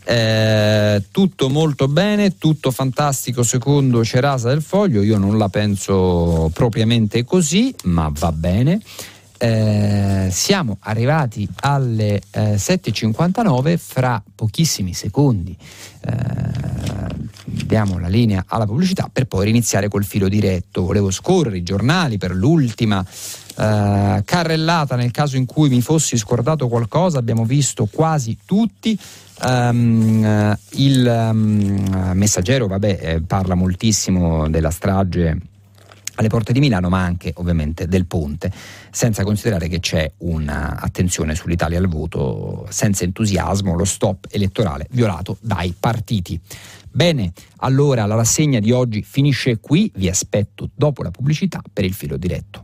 Eh, tutto molto bene, tutto fantastico secondo Cerasa del Foglio, io non la penso propriamente così, ma va bene. Eh, siamo arrivati alle eh, 7.59, fra pochissimi secondi eh, diamo la linea alla pubblicità per poi iniziare col filo diretto. Volevo scorrere i giornali per l'ultima eh, carrellata nel caso in cui mi fossi scordato qualcosa, abbiamo visto quasi tutti. Um, il um, messaggero vabbè, parla moltissimo della strage alle porte di Milano, ma anche ovviamente del ponte, senza considerare che c'è un'attenzione sull'Italia al voto, senza entusiasmo, lo stop elettorale violato dai partiti. Bene, allora la rassegna di oggi finisce qui, vi aspetto dopo la pubblicità per il filo diretto.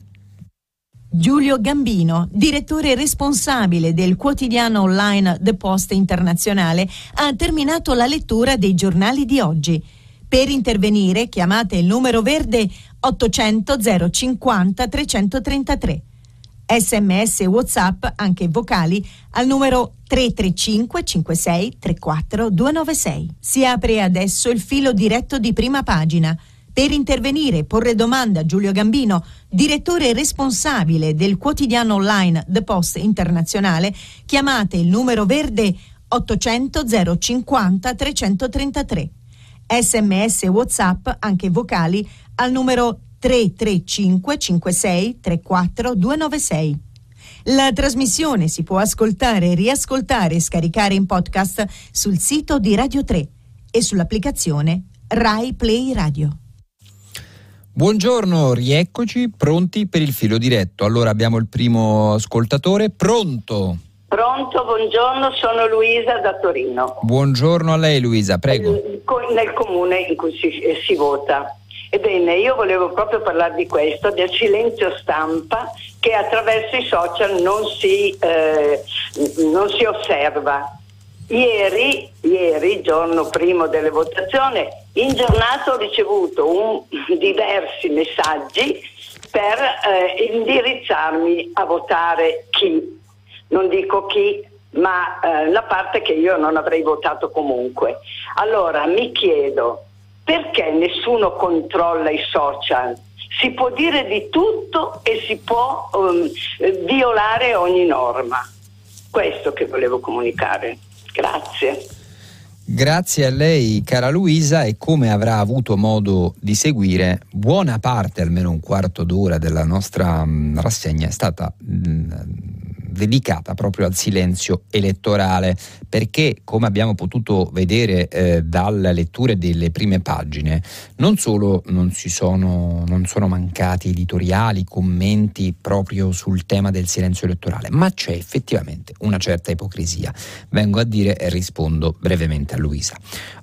Giulio Gambino, direttore responsabile del quotidiano online The Post Internazionale, ha terminato la lettura dei giornali di oggi. Per intervenire chiamate il numero verde 800 050 333. Sms e WhatsApp, anche vocali, al numero 335 56 34 296. Si apre adesso il filo diretto di prima pagina. Per intervenire porre domanda a Giulio Gambino, direttore responsabile del quotidiano online The Post Internazionale, chiamate il numero verde 800 050 333. Sms e WhatsApp, anche vocali, al numero 335 56 34 296. La trasmissione si può ascoltare, riascoltare e scaricare in podcast sul sito di Radio 3 e sull'applicazione Rai Play Radio. Buongiorno, rieccoci, pronti per il filo diretto. Allora abbiamo il primo ascoltatore, pronto? Pronto, buongiorno, sono Luisa da Torino. Buongiorno a lei Luisa, prego. Nel comune in cui si, si vota. Ebbene, io volevo proprio parlare di questo, del silenzio stampa che attraverso i social non si, eh, non si osserva. Ieri, ieri, giorno primo delle votazioni, in giornata ho ricevuto un, diversi messaggi per eh, indirizzarmi a votare chi, non dico chi, ma eh, la parte che io non avrei votato comunque. Allora mi chiedo, perché nessuno controlla i social? Si può dire di tutto e si può um, violare ogni norma. Questo che volevo comunicare. Grazie. Grazie a lei cara Luisa e come avrà avuto modo di seguire buona parte, almeno un quarto d'ora della nostra mh, rassegna è stata mh, dedicata proprio al silenzio elettorale, perché come abbiamo potuto vedere eh, dalle letture delle prime pagine, non solo non, sono, non sono mancati editoriali, commenti proprio sul tema del silenzio elettorale, ma c'è effettivamente una certa ipocrisia. Vengo a dire e rispondo brevemente a Luisa.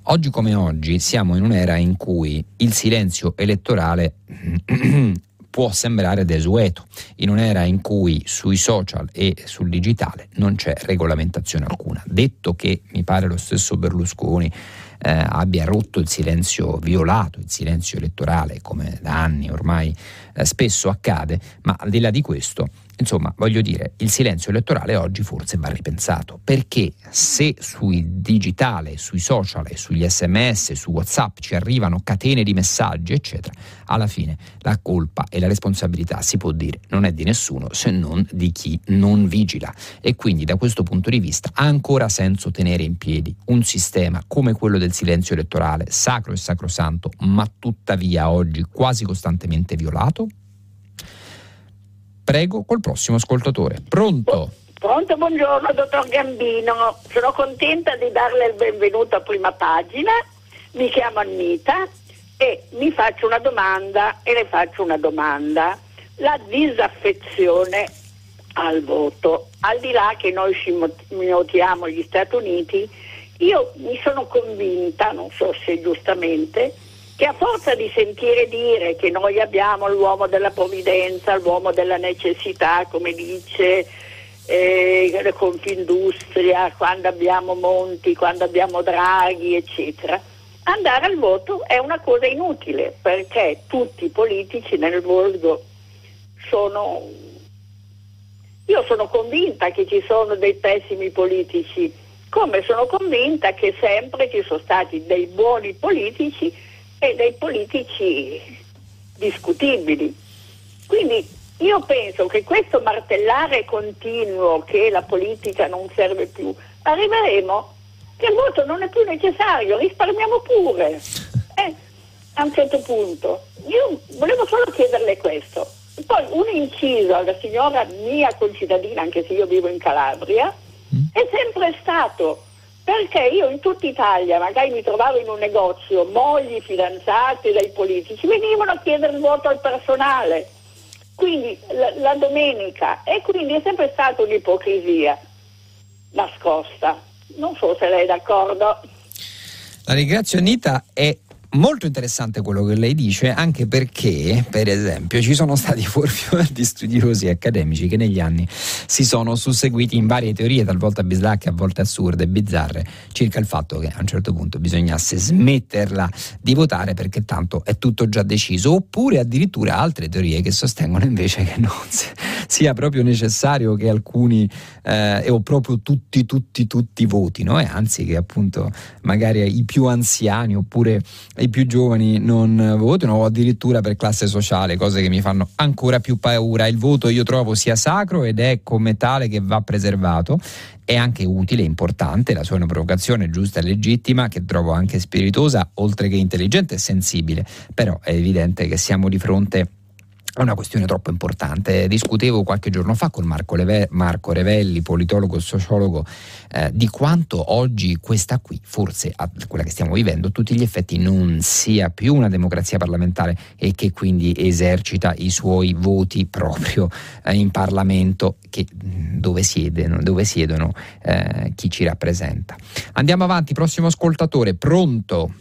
Oggi come oggi siamo in un'era in cui il silenzio elettorale può sembrare desueto, in un'era in cui sui social e sul digitale non c'è regolamentazione alcuna. Detto che mi pare lo stesso Berlusconi eh, abbia rotto il silenzio, violato il silenzio elettorale, come da anni ormai eh, spesso accade, ma al di là di questo Insomma, voglio dire, il silenzio elettorale oggi forse va ripensato, perché se sui digitale, sui social, sugli sms, su WhatsApp ci arrivano catene di messaggi, eccetera, alla fine la colpa e la responsabilità si può dire non è di nessuno se non di chi non vigila. E quindi da questo punto di vista ha ancora senso tenere in piedi un sistema come quello del silenzio elettorale, sacro e sacrosanto, ma tuttavia oggi quasi costantemente violato? Prego col prossimo ascoltatore. Pronto? Pronto, buongiorno dottor Gambino. Sono contenta di darle il benvenuto a prima pagina. Mi chiamo Annita e mi faccio una domanda e le faccio una domanda. La disaffezione al voto, al di là che noi ci notiamo gli Stati Uniti, io mi sono convinta, non so se giustamente, che a forza di sentire dire che noi abbiamo l'uomo della provvidenza, l'uomo della necessità, come dice eh, Confindustria, quando abbiamo Monti, quando abbiamo Draghi, eccetera, andare al voto è una cosa inutile perché tutti i politici nel mondo sono... Io sono convinta che ci sono dei pessimi politici, come sono convinta che sempre ci sono stati dei buoni politici e dei politici discutibili. Quindi io penso che questo martellare continuo che la politica non serve più, arriveremo che il voto non è più necessario, risparmiamo pure. Eh, a un certo punto. Io volevo solo chiederle questo. Poi un inciso alla signora mia concittadina, anche se io vivo in Calabria, mm. è sempre stato perché io in tutta Italia magari mi trovavo in un negozio, mogli, fidanzati dai politici, venivano a chiedere il voto al personale, quindi la, la domenica, e quindi è sempre stata un'ipocrisia nascosta. Non so se lei è d'accordo. La ringrazio Anita e Molto interessante quello che lei dice, anche perché, per esempio, ci sono stati fuorvianti studiosi accademici che negli anni si sono susseguiti in varie teorie, talvolta bislacche, a volte assurde e bizzarre, circa il fatto che a un certo punto bisognasse smetterla di votare perché tanto è tutto già deciso, oppure addirittura altre teorie che sostengono invece che non sia proprio necessario che alcuni eh, o proprio tutti, tutti, tutti votino, e anzi che appunto magari i più anziani oppure i più giovani non votino o addirittura per classe sociale, cose che mi fanno ancora più paura. Il voto io trovo sia sacro ed è come tale che va preservato. È anche utile, importante, la sua è una provocazione giusta e legittima che trovo anche spiritosa, oltre che intelligente e sensibile, però è evidente che siamo di fronte a è una questione troppo importante. Discutevo qualche giorno fa con Marco, Leve, Marco Revelli, politologo e sociologo, eh, di quanto oggi questa qui, forse quella che stiamo vivendo, a tutti gli effetti non sia più una democrazia parlamentare e che quindi esercita i suoi voti proprio eh, in Parlamento che, dove siedono, dove siedono eh, chi ci rappresenta. Andiamo avanti, prossimo ascoltatore, pronto?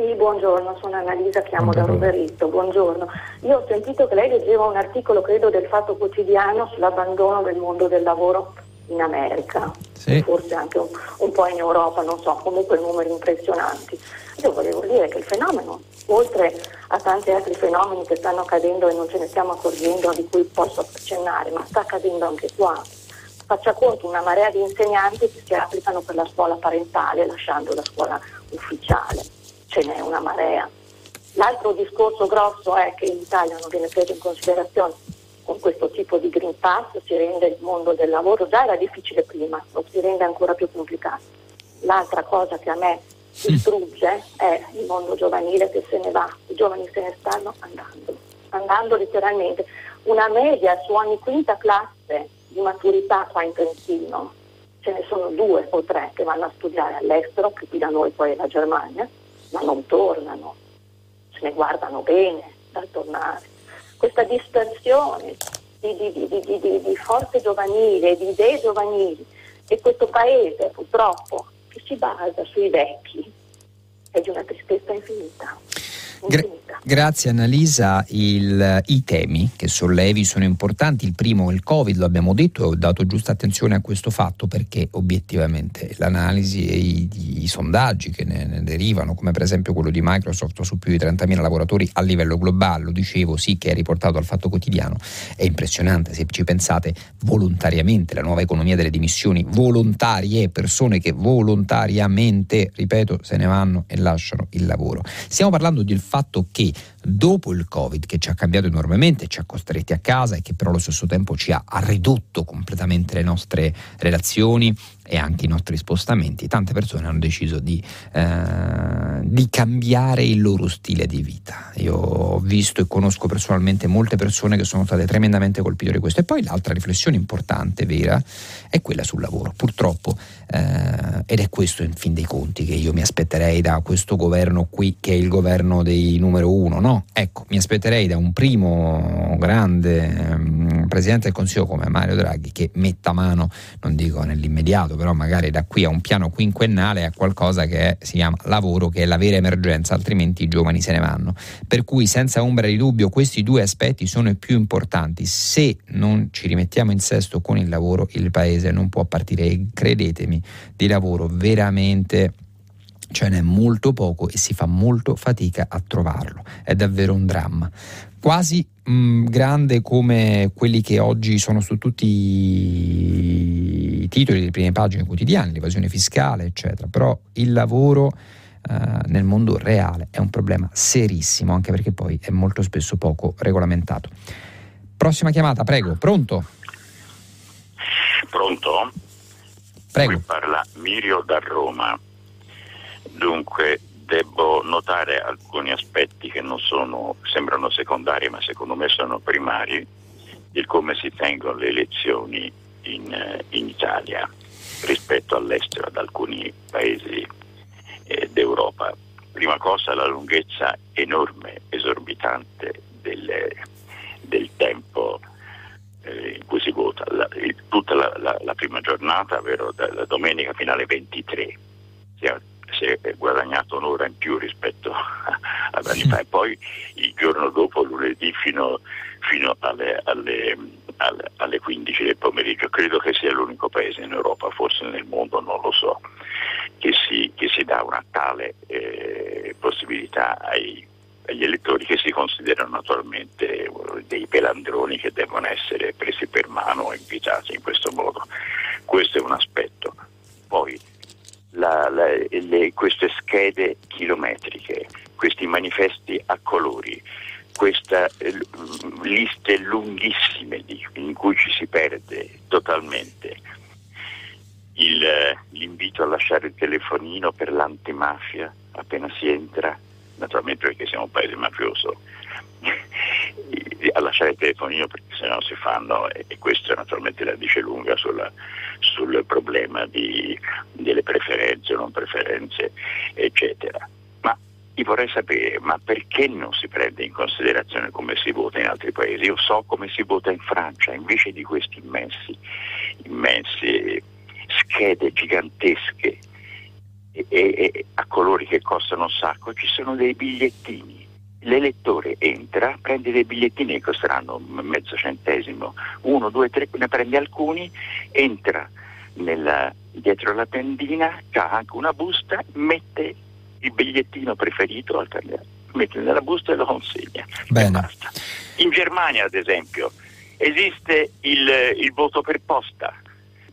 Sì, buongiorno, sono Annalisa, chiamo buongiorno. da Roveretto, buongiorno. Io ho sentito che lei leggeva un articolo, credo, del Fatto Quotidiano sull'abbandono del mondo del lavoro in America, sì. forse anche un, un, po' in Europa, non so, comunque numeri impressionanti. Io volevo dire che il fenomeno, oltre a tanti altri fenomeni che stanno accadendo e non ce ne stiamo accorgendo, di cui posso accennare, ma sta accadendo anche qua, faccia conto una marea di insegnanti che si applicano per la scuola parentale lasciando la scuola ufficiale ce n'è una marea. L'altro discorso grosso è che in Italia non viene preso in considerazione con questo tipo di Green Pass, si rende il mondo del lavoro, già era difficile prima, lo si rende ancora più complicato. L'altra cosa che a me distrugge è il mondo giovanile che se ne va, i giovani se ne stanno andando, andando letteralmente. Una media su ogni quinta classe di maturità qua in Trentino, ce ne sono due o tre che vanno a studiare all'estero, che qui da noi poi è la Germania, ma non tornano, se ne guardano bene dal tornare. Questa dispersione di, di, di, di forze giovanili, di idee giovanili e questo paese purtroppo che si basa sui vecchi è di una tristezza infinita. Gra- grazie Annalisa, il, i temi che sollevi sono importanti, il primo è il Covid, lo abbiamo detto, ho dato giusta attenzione a questo fatto perché obiettivamente l'analisi e i, i sondaggi che ne, ne, derivano, come per esempio quello di Microsoft su più di 30.000 lavoratori a livello globale, lo dicevo sì che è riportato al Fatto Quotidiano, è impressionante. Se ci pensate volontariamente, la nuova economia delle dimissioni volontarie, persone che volontariamente, ripeto, se ne vanno e lasciano il lavoro. Stiamo parlando del fatto che dopo il Covid, che ci ha cambiato enormemente, ci ha costretti a casa e che però allo stesso tempo ci ha, ridotto completamente le nostre relazioni, e anche i nostri spostamenti, tante persone hanno deciso di, eh, di, cambiare il loro stile di vita. Io ho visto e conosco personalmente molte persone che sono state tremendamente colpite di questo. E poi l'altra riflessione importante, vera, è quella sul lavoro. Purtroppo, eh, ed è questo in fin dei conti che io mi aspetterei da questo governo qui, che è il governo dei numero uno, no? Ecco, mi aspetterei da un primo grande um, Presidente del Consiglio come Mario Draghi che metta mano, non dico nell'immediato, però magari da qui a un piano quinquennale a qualcosa che è, si chiama lavoro, che è la vera emergenza, altrimenti i giovani se ne vanno. Per cui senza ombra di dubbio questi due aspetti sono i più importanti. Se non ci rimettiamo in sesto con il lavoro, il paese non può partire e credetemi, di lavoro veramente ce n'è molto poco e si fa molto fatica a trovarlo. È davvero un dramma. Quasi mh, mm, grande come quelli che oggi sono su tutti i titoli delle prime pagine quotidiane, l'evasione fiscale, eccetera. Però il lavoro eh, nel mondo reale è un problema serissimo, anche perché poi è molto spesso poco regolamentato. Prossima chiamata, prego, pronto? Pronto? Prego. Qui parla Mirio da Roma. Dunque, devo notare alcuni aspetti che non sono, sembrano secondari, ma secondo me sono primari di come si tengono le elezioni in, eh, in Italia rispetto all'estero, ad alcuni paesi eh, d'Europa. Prima cosa la lunghezza enorme, esorbitante del, del tempo eh, in cui si vota. La, tutta la, la, la, prima giornata, ovvero la domenica finale 23, si è guadagnato un'ora in più rispetto ad anni fa e poi il giorno dopo, lunedì, fino, fino alle, alle, alle, alle, 15 del pomeriggio. Credo che sia l'unico paese in Europa, forse nel mondo, non lo so, che si, che si dà una tale eh, possibilità ai, agli elettori che si considerano naturalmente dei pelandroni che devono essere presi per mano e invitati in questo modo. Queste schede chilometriche, questi manifesti a colori, queste eh, liste lunghissime di, in cui ci si perde totalmente. Il, l'invito a lasciare il telefonino per l'antimafia appena si entra, naturalmente perché siamo un paese mafioso, a lasciare il telefonino perché se no si fanno e, e questo naturalmente la dice lunga sulla, sul problema di, delle preferenze o non preferenze eccetera. Ma io vorrei sapere ma perché non si prende in considerazione come si vota in altri paesi? Io so come si vota in Francia, invece di questi immensi, immensi schede gigantesche e, e, a colori che costano un sacco, ci sono dei bigliettini l'elettore entra, prende dei bigliettini che costeranno mezzo centesimo, uno, due, tre, ne prende alcuni, entra nella, dietro la tendina, ha anche una busta, mette il bigliettino preferito al candidato, mette nella busta e lo consegna. Bene. In Germania, ad esempio, esiste il, il voto per posta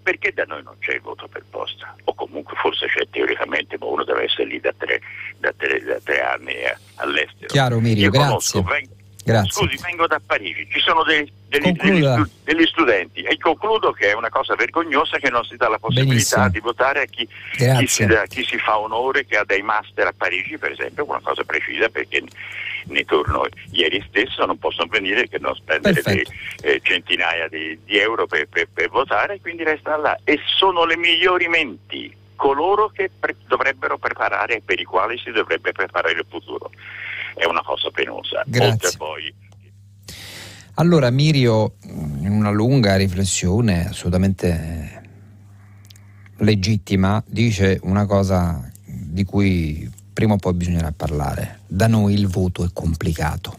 perché da noi non c'è il voto per posta? O comunque forse c'è teoricamente, ma uno deve essere lì da tre, da tre, da tre anni eh, all'estero. Chiaro Mirio, Io grazie. Conosco, vengo, grazie. Scusi, vengo da Parigi, ci sono dei, degli, degli, degli, studenti e concludo che è una cosa vergognosa che non si dà la possibilità Benissimo. di votare a chi, chi, si, chi si fa onore, che ha dei master a Parigi per esempio, una cosa precisa perché ne torno ieri stesso, non possono venire che non spendere dei, eh, centinaia di, di euro per, per, per, votare, quindi restano là. E sono le migliori menti, coloro che pre- dovrebbero preparare e per i quali si dovrebbe preparare il futuro. È una cosa penosa. Grazie. Allora Mirio, in una lunga riflessione assolutamente legittima, dice una cosa di cui prima o poi bisognerà parlare. Da noi il voto è complicato.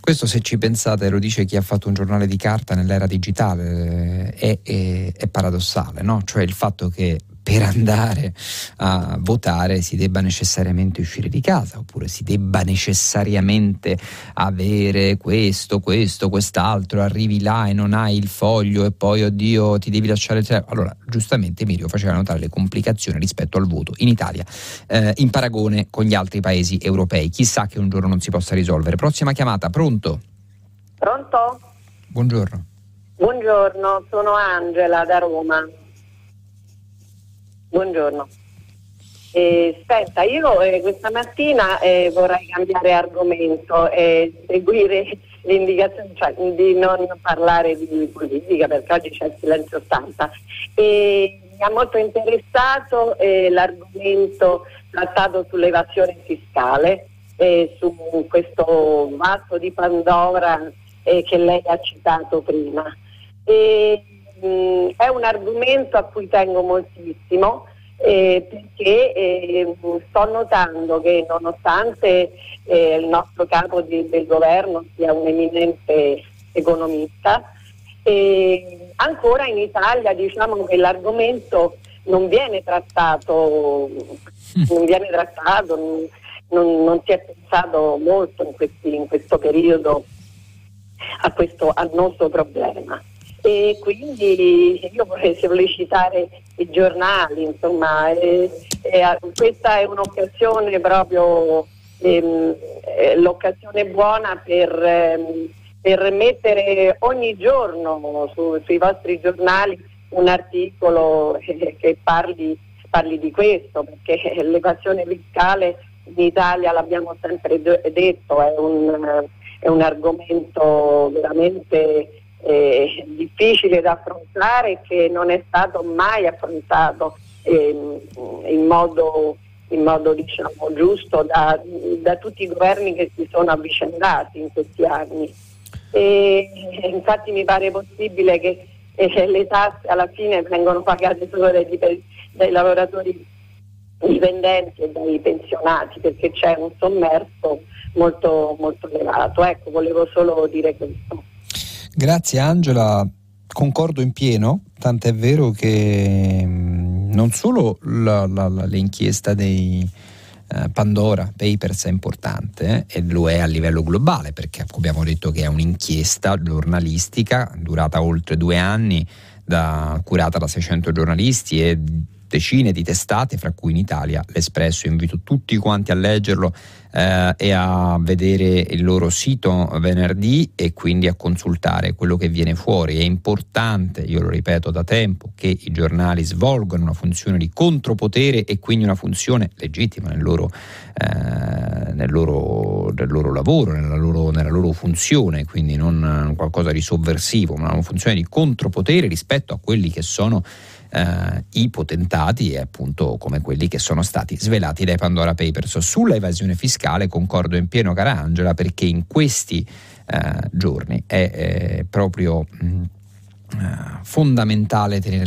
Questo se ci pensate lo dice chi ha fatto un giornale di carta nell'era digitale, è, è, è paradossale, no? Cioè il fatto che per andare a votare si debba necessariamente uscire di casa oppure si debba necessariamente avere questo, questo, quest'altro, arrivi là e non hai il foglio e poi oddio ti devi lasciare il telefono. Allora, giustamente Mirio faceva notare le complicazioni rispetto al voto in Italia eh, in paragone con gli altri paesi europei. Chissà che un giorno non si possa risolvere. Prossima chiamata, pronto? Pronto? Buongiorno. Buongiorno, sono Angela da Roma. Buongiorno. Eh, aspetta, io eh, questa mattina eh, vorrei cambiare argomento e seguire le indicazioni, cioè di non parlare di politica perché oggi c'è il silenzio stampa. E mi ha molto interessato eh, l'argomento trattato sull'evasione fiscale, eh, su questo vaso di Pandora eh, che lei ha citato prima. E, mh, è un argomento a cui tengo moltissimo eh, perché eh, sto notando che nonostante eh, il nostro capo di, del governo sia un eminente economista, eh, ancora in Italia diciamo che l'argomento non viene trattato, non viene trattato, non, non si è pensato molto in, questi, in questo periodo a questo annoso problema e quindi io vorrei sollecitare i giornali, insomma, e, e, questa è un'occasione proprio, ehm, l'occasione buona per, ehm, per, mettere ogni giorno su, sui vostri giornali un articolo eh, che parli, parli, di questo, perché l'evasione fiscale in Italia, l'abbiamo sempre detto, è un, è un argomento veramente eh, difficile da affrontare che non è stato mai affrontato eh, in modo, in modo diciamo, giusto da, da, tutti i governi che si sono avvicendati in questi anni. E, infatti mi pare possibile che eh, le tasse alla fine vengono pagate solo dai, dai lavoratori dipendenti e dai pensionati perché c'è un sommerso molto, molto elevato. Ecco, volevo solo dire questo. Grazie Angela, concordo in pieno, tant'è vero che mm, non solo la, la, la, l'inchiesta dei eh, Pandora Papers è importante eh, e lo è a livello globale perché abbiamo detto che è un'inchiesta giornalistica durata oltre due anni, da, curata da 600 giornalisti e decine di testate, fra cui in Italia l'Espresso. Invito tutti quanti a leggerlo eh, e a vedere il loro sito venerdì e quindi a consultare quello che viene fuori. È importante, io lo ripeto da tempo, che i giornali svolgano una funzione di contropotere e quindi una funzione legittima nel loro, eh, nel loro, nel loro lavoro, nella loro, nella loro, funzione, quindi non qualcosa di sovversivo, ma una funzione di contropotere rispetto a quelli che sono eh, i potentati e appunto come quelli che sono stati svelati dai Pandora Papers. Sulla evasione fiscale concordo in pieno cara Angela perché in questi eh, giorni è eh, proprio mh, eh, fondamentale tenere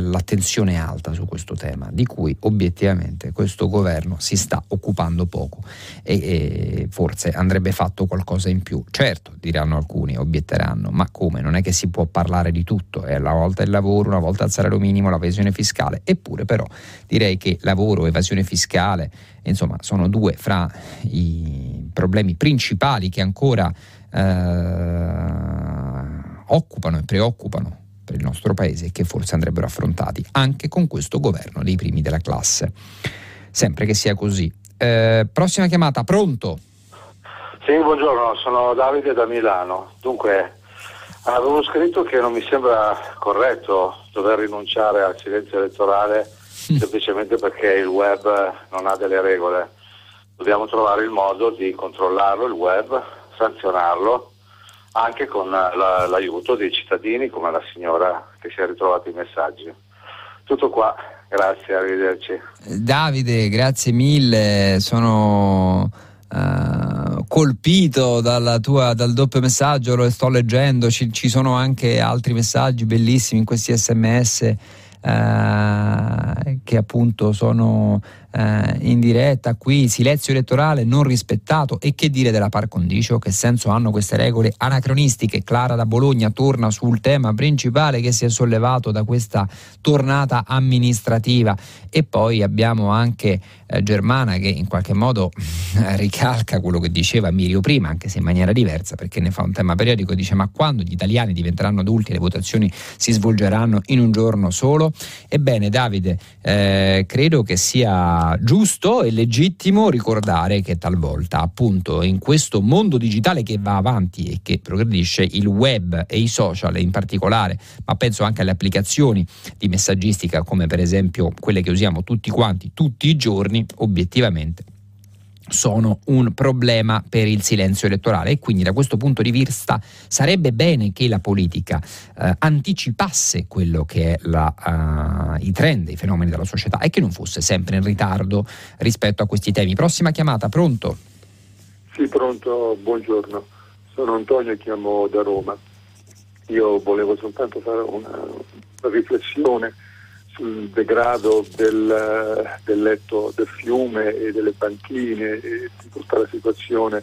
l'attenzione alta su questo tema, di cui obiettivamente questo governo si sta occupando poco e, e, forse andrebbe fatto qualcosa in più. Certo, diranno alcuni, obietteranno, ma come? Non è che si può parlare di tutto, è una volta il lavoro, una volta il salario minimo, l'evasione fiscale, eppure però direi che lavoro, evasione fiscale, insomma, sono due fra i problemi principali che ancora... Eh, occupano e preoccupano per il nostro paese e che forse andrebbero affrontati anche con questo governo dei primi della classe. Sempre che sia così. Eh, prossima chiamata, pronto? Sì, buongiorno, sono Davide da Milano. Dunque, avevo scritto che non mi sembra corretto dover rinunciare al silenzio elettorale mm. semplicemente perché il web non ha delle regole. Dobbiamo trovare il modo di controllarlo, il web, sanzionarlo anche con la, l'aiuto dei cittadini come la signora che si è ritrovata i messaggi. Tutto qua, grazie, arrivederci. Davide, grazie mille, sono uh, colpito tua, dal doppio messaggio, lo sto leggendo, ci, ci, sono anche altri messaggi bellissimi in questi sms. Uh, eh, che appunto sono eh, in diretta qui, silenzio elettorale non rispettato e che dire della par condicio, che senso hanno queste regole anacronistiche? Clara da Bologna torna sul tema principale che si è sollevato da questa tornata amministrativa e poi abbiamo anche eh, Germana che in qualche modo ricalca quello che diceva Mirio prima, anche se in maniera diversa perché ne fa un tema periodico, dice ma quando gli italiani diventeranno adulti le votazioni si svolgeranno in un giorno solo? Ebbene Davide, eh, credo che sia giusto e legittimo ricordare che talvolta appunto in questo mondo digitale che va avanti e che progredisce il web e i social in particolare, ma penso anche alle applicazioni di messaggistica come per esempio quelle che usiamo tutti quanti tutti i giorni, obiettivamente sono un problema per il silenzio elettorale e quindi da questo punto di vista sarebbe bene che la politica eh, anticipasse quello che è la, uh, i trend, i fenomeni della società e che non fosse sempre in ritardo rispetto a questi temi. Prossima chiamata, pronto? Sì, pronto, buongiorno. Sono Antonio e chiamo da Roma. Io volevo soltanto fare una, una riflessione sul degrado del, del, letto del fiume e delle banchine e di tutta la situazione.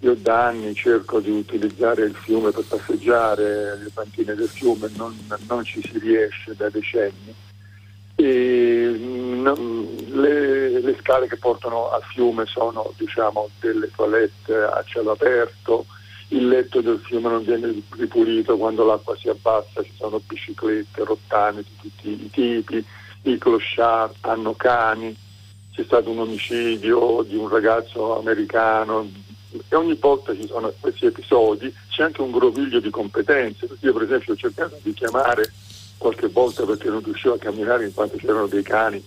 Io da anni cerco di utilizzare il fiume per passeggiare, le banchine del fiume, non, non ci si riesce da decenni. E, non, le, le, scale che portano al fiume sono diciamo, delle toilette a cielo aperto, il letto del fiume non viene ripulito, quando l'acqua si abbassa ci sono biciclette, rottame di tutti i tipi, i clochard hanno cani, c'è stato un omicidio di un ragazzo americano e ogni volta ci sono questi episodi, c'è anche un groviglio di competenze, io per esempio ho cercato di chiamare qualche volta perché non riuscivo a camminare in quanto c'erano dei cani.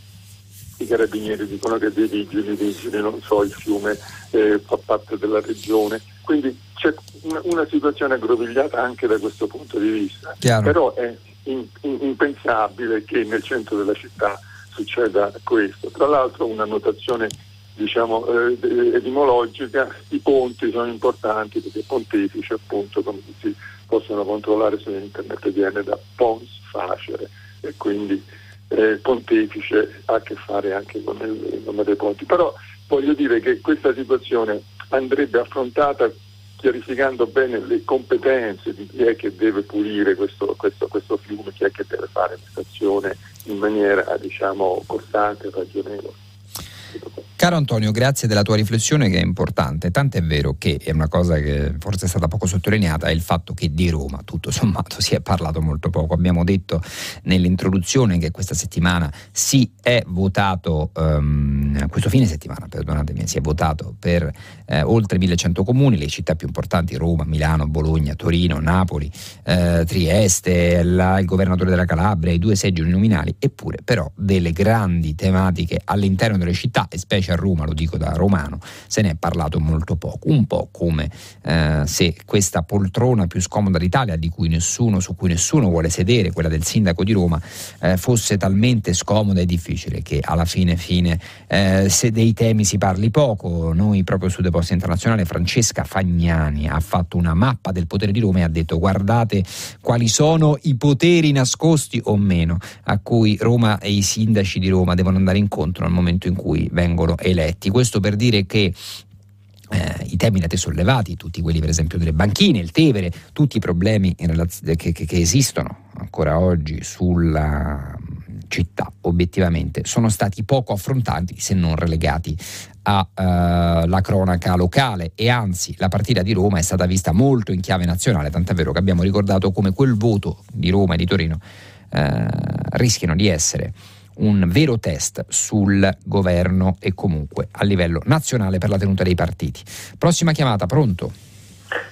I carabinieri dicono che dei vigili, vigili, non so, il fiume eh, fa parte della regione. Quindi c'è una, una, situazione aggrovigliata anche da questo punto di vista. Chiaro. Però è in, in, impensabile che nel centro della città succeda questo. Tra l'altro una notazione diciamo, eh, etimologica, i ponti sono importanti perché pontifici appunto come si possono controllare su internet viene da pons facere e quindi eh, pontefice ha a che fare anche con il nome dei ponti. Però voglio dire che questa situazione andrebbe affrontata chiarificando bene le competenze di chi è che deve pulire questo, questo, questo fiume, chi è che deve fare questa azione in maniera diciamo, costante e ragionevole. Caro Antonio, grazie della tua riflessione che è importante, tant'è vero che è una cosa che forse è stata poco sottolineata, è il fatto che di Roma tutto sommato si è parlato molto poco. Abbiamo detto nell'introduzione che questa settimana si è votato, um, questo fine settimana, perdonatemi, si è votato per eh, oltre 1100 comuni, le città più importanti Roma, Milano, Bologna, Torino, Napoli, eh, Trieste, la, il governatore della Calabria, i due seggi uninominali, eppure però delle grandi tematiche all'interno delle città e specie a Roma, lo dico da romano, se ne è parlato molto poco, un po' come eh, se questa poltrona più scomoda d'Italia, di cui nessuno, su cui nessuno vuole sedere, quella del sindaco di Roma, eh, fosse talmente scomoda e difficile che alla fine, fine eh, se dei temi si parli poco, noi proprio su Deposta Internazionale Francesca Fagnani ha fatto una mappa del potere di Roma e ha detto guardate quali sono i poteri nascosti o meno a cui Roma e i sindaci di Roma devono andare incontro nel momento in cui vengono eletti. Questo per dire che eh, i temi da te sollevati, tutti quelli per esempio delle banchine, il Tevere, tutti i problemi relaz- che, che, che, esistono ancora oggi sulla città obiettivamente sono stati poco affrontati se non relegati alla uh, cronaca locale e anzi la partita di Roma è stata vista molto in chiave nazionale, tant'è vero che abbiamo ricordato come quel voto di Roma e di Torino uh, rischiano di essere un vero test sul governo e comunque a livello nazionale per la tenuta dei partiti. Prossima chiamata, pronto?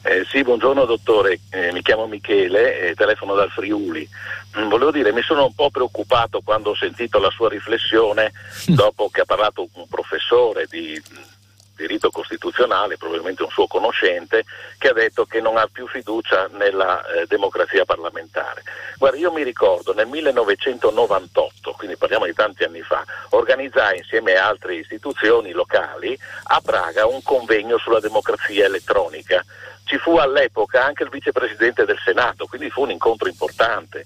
Eh, sì, buongiorno dottore, eh, mi chiamo Michele, eh, telefono dal Friuli. Mm, volevo dire, mi sono un po' preoccupato quando ho sentito la sua riflessione dopo che ha parlato un professore di diritto costituzionale, probabilmente un suo conoscente, che ha detto che non ha più fiducia nella eh, democrazia parlamentare. Guarda, io mi ricordo nel 1998, quindi parliamo di tanti anni fa, organizzai insieme a altre istituzioni locali a Praga un convegno sulla democrazia elettronica. Ci fu all'epoca anche il vicepresidente del Senato, quindi fu un incontro importante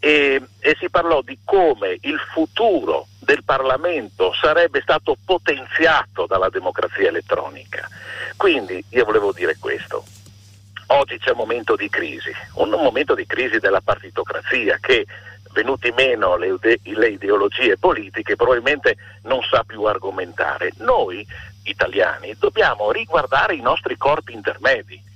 e, e si parlò di come il futuro del Parlamento sarebbe stato potenziato dalla democrazia elettronica. Quindi io volevo dire questo. Oggi c'è un momento di crisi, un momento di crisi della partitocrazia che venuti meno le, le, ideologie politiche probabilmente non sa più argomentare. Noi italiani dobbiamo riguardare i nostri corpi intermedi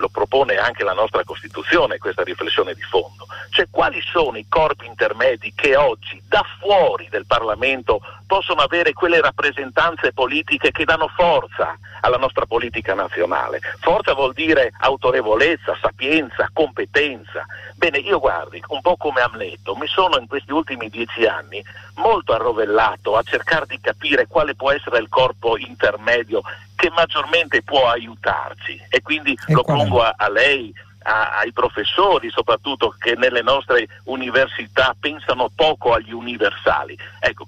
lo propone anche la nostra Costituzione, questa riflessione di fondo, cioè quali sono i corpi intermedi che oggi da fuori del Parlamento possono avere quelle rappresentanze politiche che danno forza alla nostra politica nazionale. Forza vuol dire autorevolezza, sapienza, competenza. Bene, io guardi, un po' come Amleto, mi sono in questi ultimi dieci anni molto arrovellato a cercare di capire quale può essere il corpo intermedio che maggiormente può aiutarci e quindi e lo pongo a, a lei, a, ai professori soprattutto che nelle nostre università pensano poco agli universali ecco,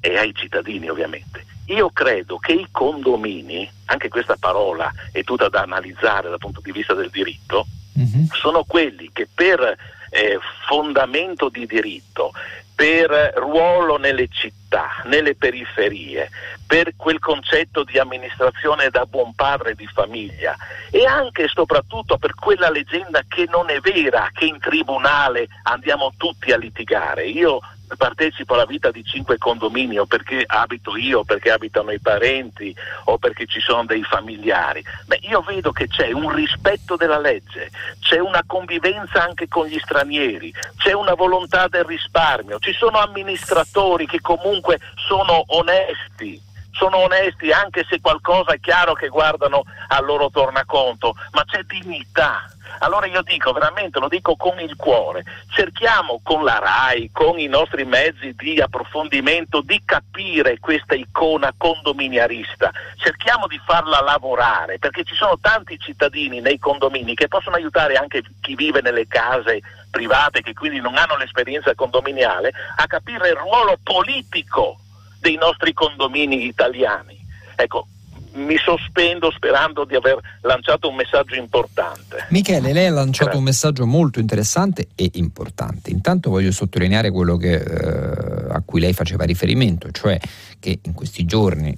e ai cittadini ovviamente. Io credo che i condomini, anche questa parola è tutta da analizzare dal punto di vista del diritto, mm-hmm. sono quelli che per eh, fondamento di diritto per ruolo nelle città, nelle periferie, per quel concetto di amministrazione da buon padre di famiglia e anche e soprattutto per quella leggenda che non è vera, che in tribunale andiamo tutti a litigare. Io partecipo alla vita di cinque condomini o perché abito io, perché abitano i parenti o perché ci sono dei familiari, beh, io vedo che c'è un rispetto della legge, c'è una convivenza anche con gli stranieri, c'è una volontà del risparmio, ci sono amministratori che comunque sono onesti sono onesti anche se qualcosa è chiaro che guardano al loro tornaconto, ma c'è dignità, allora io dico veramente, lo dico con il cuore, cerchiamo con la RAI, con i nostri mezzi di approfondimento di capire questa icona condominiarista, cerchiamo di farla lavorare perché ci sono tanti cittadini nei condomini che possono aiutare anche chi vive nelle case private che quindi non hanno l'esperienza condominiale a capire il ruolo politico dei nostri condomini italiani. Ecco, mi sospendo sperando di aver lanciato un messaggio importante. Michele, lei ha lanciato Grazie. un messaggio molto interessante e importante. Intanto voglio sottolineare quello che, eh, a cui lei faceva riferimento, cioè che in questi giorni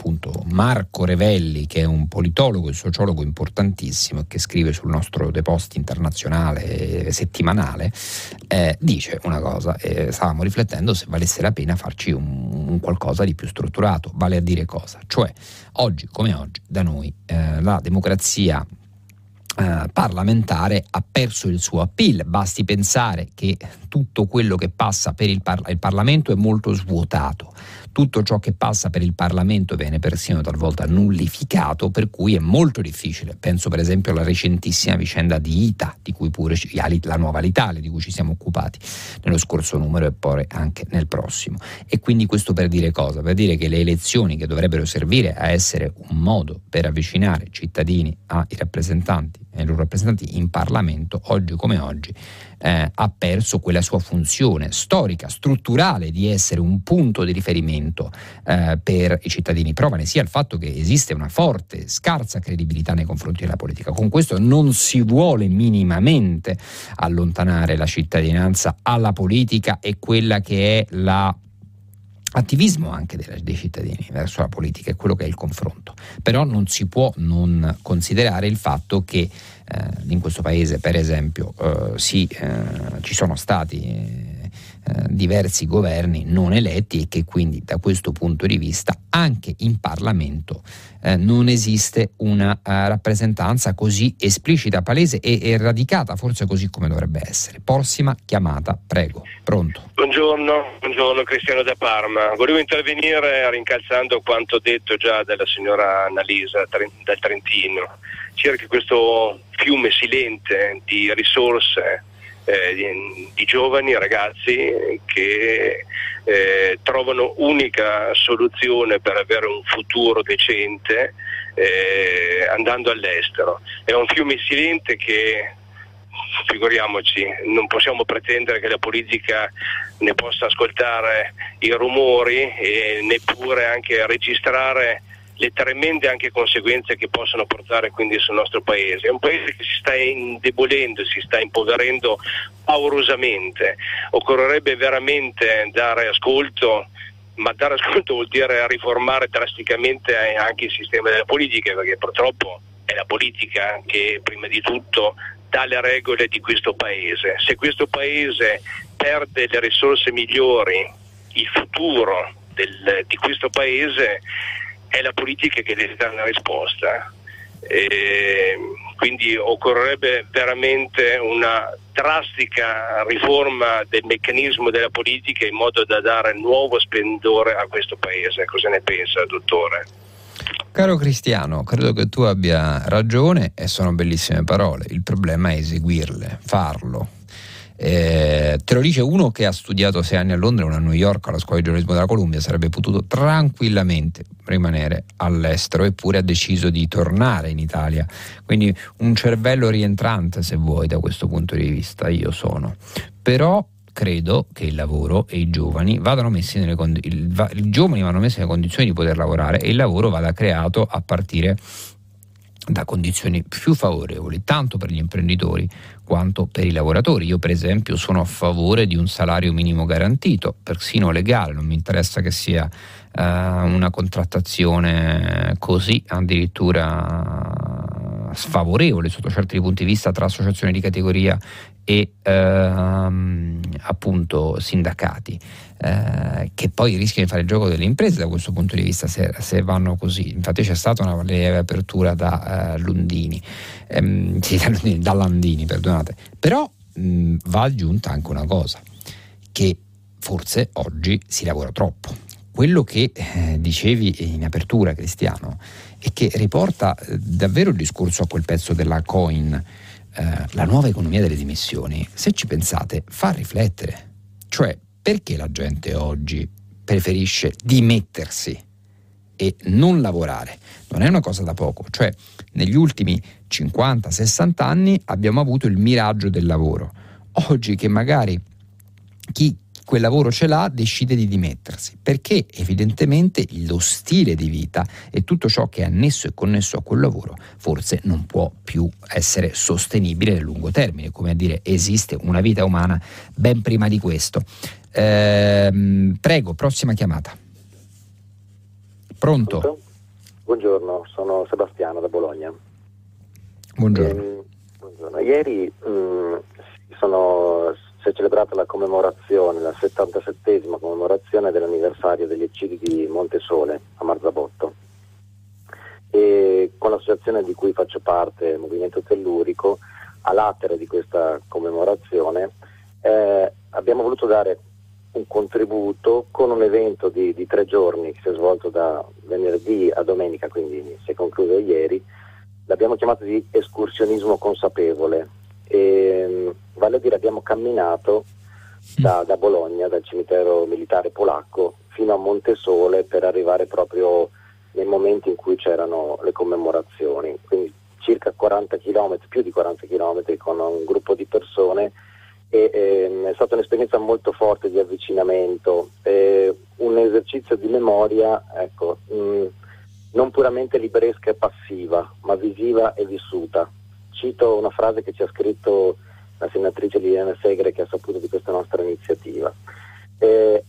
appunto Marco Revelli, che è un politologo e sociologo importantissimo che scrive sul nostro depost internazionale settimanale, eh, dice una cosa, eh, stavamo riflettendo se valesse la pena farci un, un, qualcosa di più strutturato, vale a dire cosa? Cioè, oggi come oggi da noi eh, la democrazia eh, parlamentare ha perso il suo appeal. Basti pensare che tutto quello che passa per il, par- il Parlamento è molto svuotato tutto ciò che passa per il Parlamento viene persino talvolta nullificato, per cui è molto difficile. Penso per esempio alla recentissima vicenda di ITA, di cui pure la nuova L'Italia, di cui ci siamo occupati nello scorso numero e poi anche nel prossimo. E quindi questo per dire cosa? Per dire che le elezioni che dovrebbero servire a essere un modo per avvicinare cittadini ai rappresentanti e i loro rappresentanti in Parlamento, oggi come oggi, eh, ha perso quella sua funzione storica, strutturale di essere un punto di riferimento eh, per i cittadini. Prova ne sia il fatto che esiste una forte, scarsa credibilità nei confronti della politica. Con questo non si vuole minimamente allontanare la cittadinanza alla politica e quella che è la attivismo anche dei, dei, cittadini verso la politica è quello che è il confronto. Però non si può non considerare il fatto che eh, in questo paese, per esempio, eh, sì, eh, ci sono stati eh, diversi governi non eletti e che quindi da questo punto di vista anche in Parlamento eh, non esiste una uh, rappresentanza così esplicita, palese e, e radicata, forse così come dovrebbe essere. Prossima chiamata, prego. Pronto. Buongiorno, buongiorno Cristiano da Parma. Volevo intervenire rincalzando quanto detto già dalla signora Annalisa dal Trentino, circa questo fiume silente di risorse eh, di, giovani ragazzi che eh, trovano unica soluzione per avere un futuro decente eh, andando all'estero. È un fiume silente che figuriamoci, non possiamo pretendere che la politica ne possa ascoltare i rumori e neppure anche registrare le tremende anche conseguenze che possono portare quindi sul nostro paese. È un paese che si sta indebolendo, si sta impoverendo paurosamente. Occorrerebbe veramente dare ascolto ma dare ascolto vuol dire riformare drasticamente anche il sistema della politica, perché purtroppo è la politica che prima di tutto dà le regole di questo paese. Se questo paese perde le risorse migliori, il futuro del, di questo paese è la politica che deve dare una risposta. E quindi occorrerebbe veramente una drastica riforma del meccanismo della politica in modo da dare nuovo splendore a questo paese. Cosa ne pensa, dottore? Caro Cristiano, credo che tu abbia ragione e sono bellissime parole. Il problema è eseguirle, farlo eh, te lo dice uno che ha studiato sei anni a Londra uno a New York alla scuola di giornalismo della Columbia, sarebbe potuto tranquillamente rimanere all'estero eppure ha deciso di tornare in Italia. Quindi un cervello rientrante se vuoi da questo punto di vista, io sono. Però credo che il lavoro e i giovani vadano messi nelle condizioni, i giovani vanno messi nelle condizioni di poter lavorare e il lavoro vada creato a partire da condizioni più favorevoli, tanto per gli imprenditori quanto per i lavoratori. Io per esempio sono a favore di un salario minimo garantito, persino legale, non mi interessa che sia uh, una contrattazione così addirittura sfavorevole sotto certi punti di vista tra associazioni di categoria e uh, appunto sindacati. Eh, che poi rischiano di fare il gioco delle imprese da questo punto di vista se, se vanno così. Infatti c'è stata una lieve apertura da eh, Lundini, ehm, sì, da Landini, perdonate. Però mh, va aggiunta anche una cosa, che forse oggi si lavora troppo. Quello che eh, dicevi in apertura, Cristiano, è che riporta eh, davvero il discorso a quel pezzo della coin, eh, la nuova economia delle dimissioni. Se ci pensate, fa riflettere. Cioè, perché la gente oggi preferisce dimettersi e non lavorare? Non è una cosa da poco, cioè negli ultimi 50-60 anni abbiamo avuto il miraggio del lavoro. Oggi che magari chi quel lavoro ce l'ha, decide di dimettersi, perché evidentemente lo stile di vita e tutto ciò che è annesso e connesso a quel lavoro forse non può più essere sostenibile nel lungo termine, come a dire esiste una vita umana ben prima di questo. Ehm, prego, prossima chiamata. Pronto? Buongiorno, sono Sebastiano da Bologna. Buongiorno. Eh, buongiorno. Ieri mh, mm, sono, si è celebrata la commemorazione, la 77esima commemorazione dell'anniversario degli eccidi di Montesole a Marzabotto. E con l'associazione di cui faccio parte, il Movimento Tellurico, a latere di questa commemorazione, eh, abbiamo voluto dare un contributo con un evento di, di, tre giorni che si è svolto da venerdì a domenica, quindi si è concluso ieri, l'abbiamo chiamato di escursionismo consapevole. E, dire abbiamo camminato da, da, Bologna, dal cimitero militare polacco, fino a Montesole per arrivare proprio nei momenti in cui c'erano le commemorazioni, quindi circa 40 km, più di 40 km con un gruppo di persone e, ehm, è stata un'esperienza molto forte di avvicinamento, eh, un esercizio di memoria ecco, mh, mm, non puramente libresca e passiva, ma visiva e vissuta. Cito una frase che ci ha scritto la senatrice Liliana Segre che ha saputo di questa nostra iniziativa. Eh,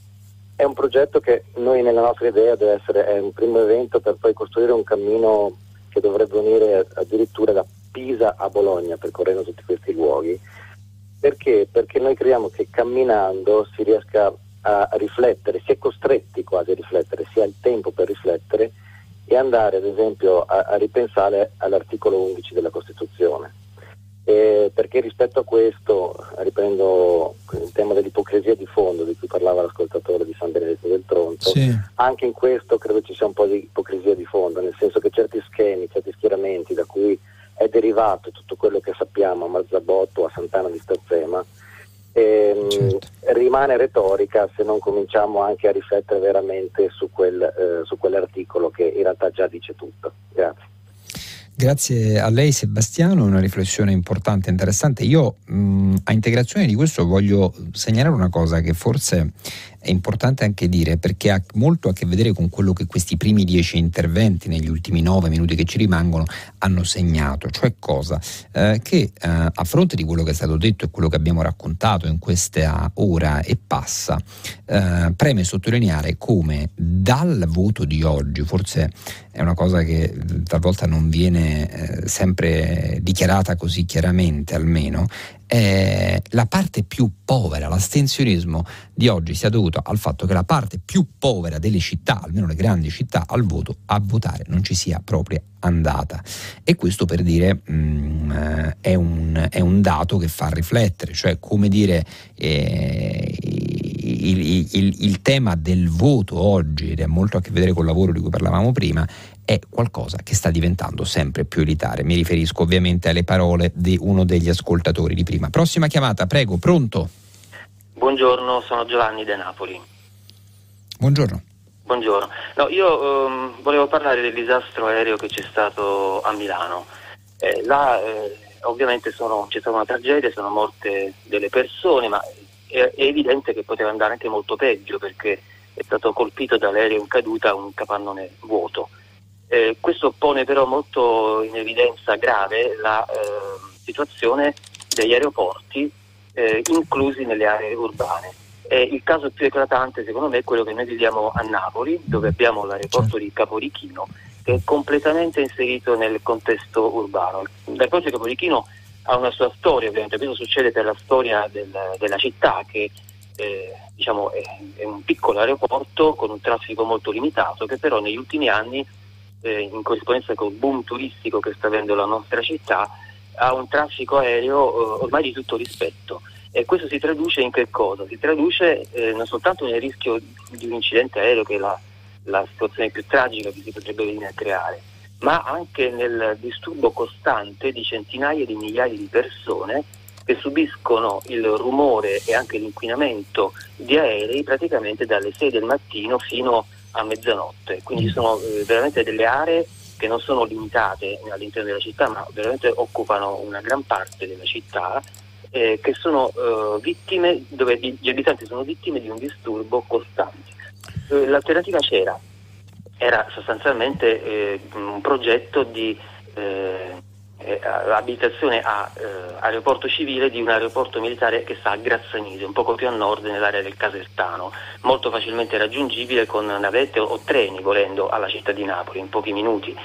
è un progetto che noi nella nostra idea deve essere un primo evento per poi costruire un cammino che dovrebbe unire addirittura da Pisa a Bologna percorrendo tutti questi luoghi perché? Perché noi crediamo che camminando si riesca a riflettere, si è costretti quasi a riflettere, si ha il tempo per riflettere e andare ad esempio a, a ripensare all'articolo 11 della Costituzione. E perché rispetto a questo, riprendo il tema dell'ipocrisia di fondo di cui parlava l'ascoltatore di San Benedetto del Tronto, sì. anche in questo credo ci sia un po' di ipocrisia di fondo, nel senso che certi schemi, certi schieramenti da cui è derivato tutto quello che sappiamo a Marzabotto, a Sant'Anna di Stazzema, ehm, certo. rimane retorica se non cominciamo anche a riflettere veramente su, quel, eh, su quell'articolo che in realtà già dice tutto. Grazie. Grazie a lei Sebastiano, una riflessione importante e interessante. Io mh, a integrazione di questo voglio segnalare una cosa che forse è importante anche dire perché ha molto a che vedere con quello che questi primi dieci interventi negli ultimi nove minuti che ci rimangono hanno segnato, cioè cosa? Eh, che eh, a fronte di quello che è stato detto e quello che abbiamo raccontato in questa ora e passa, eh, preme sottolineare come dal voto di oggi, forse è una cosa che talvolta non viene eh, sempre dichiarata così chiaramente almeno, eh, la parte più povera, l'astensionismo di oggi sia dovuto al fatto che la parte più povera delle città, almeno le grandi città, al voto, a votare non ci sia proprio andata. E questo per dire mh, mm, eh, è, un, è, un, dato che fa riflettere, cioè come dire eh, il, il, il tema del voto oggi, ed è molto a che vedere col lavoro di cui parlavamo prima, è qualcosa che sta diventando sempre più elitario. Mi riferisco ovviamente alle parole di uno degli ascoltatori di prima. Prossima chiamata, prego, pronto? Buongiorno, sono Giovanni De Napoli. Buongiorno. Buongiorno. No, io um, volevo parlare del disastro aereo che c'è stato a Milano. Eh, là eh, ovviamente sono, c'è stata una tragedia, sono morte delle persone, ma è, è evidente che poteva andare anche molto peggio perché è stato colpito dall'aereo in caduta un capannone vuoto. Eh, questo pone però molto in evidenza grave la eh, situazione degli aeroporti eh, inclusi nelle aree urbane. il caso più eclatante secondo me è quello che noi viviamo a Napoli, dove abbiamo l'aeroporto di Caporichino, che è completamente inserito nel contesto urbano. L'aeroporto di Caporichino ha una sua storia, ovviamente, questo succede per la storia del, della città che eh, diciamo, è, è, un piccolo aeroporto con un traffico molto limitato che però negli ultimi anni eh, in corrispondenza col boom turistico che sta avendo la nostra città, ha un traffico aereo eh, ormai di tutto rispetto. E questo si traduce in che cosa? Si traduce eh, non soltanto nel rischio di un incidente aereo, che è la, la situazione più tragica che si potrebbe venire a creare, ma anche nel disturbo costante di centinaia di migliaia di persone che subiscono il rumore e anche l'inquinamento di aerei praticamente dalle 6 del mattino fino a a mezzanotte, quindi sono eh, veramente delle aree che non sono limitate all'interno della città, ma veramente occupano una gran parte della città eh, che sono eh, vittime, dove gli abitanti sono vittime di un disturbo costante. Eh, l'alternativa c'era, era sostanzialmente eh, un progetto di eh, eh, abitazione a aeroporto civile di un aeroporto militare che sta a Grazzanise, un poco più a nord nell'area del Casertano, molto facilmente raggiungibile con navette o, o treni volendo alla città di Napoli in pochi minuti.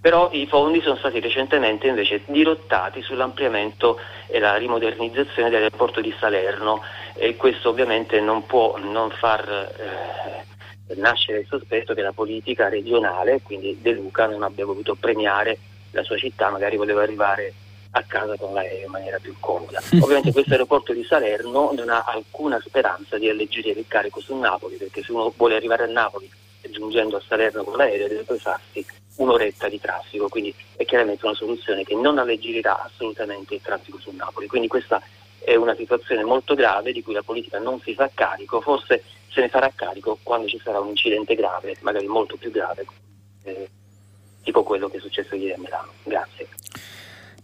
Però i fondi sono stati recentemente invece dirottati sull'ampliamento e la rimodernizzazione dell'aeroporto di Salerno e questo ovviamente non può non far eh, nascere il sospetto che la politica regionale, quindi De Luca, non abbia voluto premiare la sua città, magari voleva arrivare a casa con l'aereo in maniera più comoda. Ovviamente questo aeroporto di Salerno non ha alcuna speranza di alleggerire il carico su Napoli, perché se uno vuole arrivare a Napoli giungendo a Salerno con l'aereo deve poi farsi un'oretta di traffico, quindi è chiaramente una soluzione che non alleggerirà assolutamente il traffico su Napoli. Quindi questa è una situazione molto grave di cui la politica non si fa carico, forse se ne farà carico quando ci sarà un incidente grave, magari molto più grave, eh, tipo quello che è successo ieri a Milano. Grazie.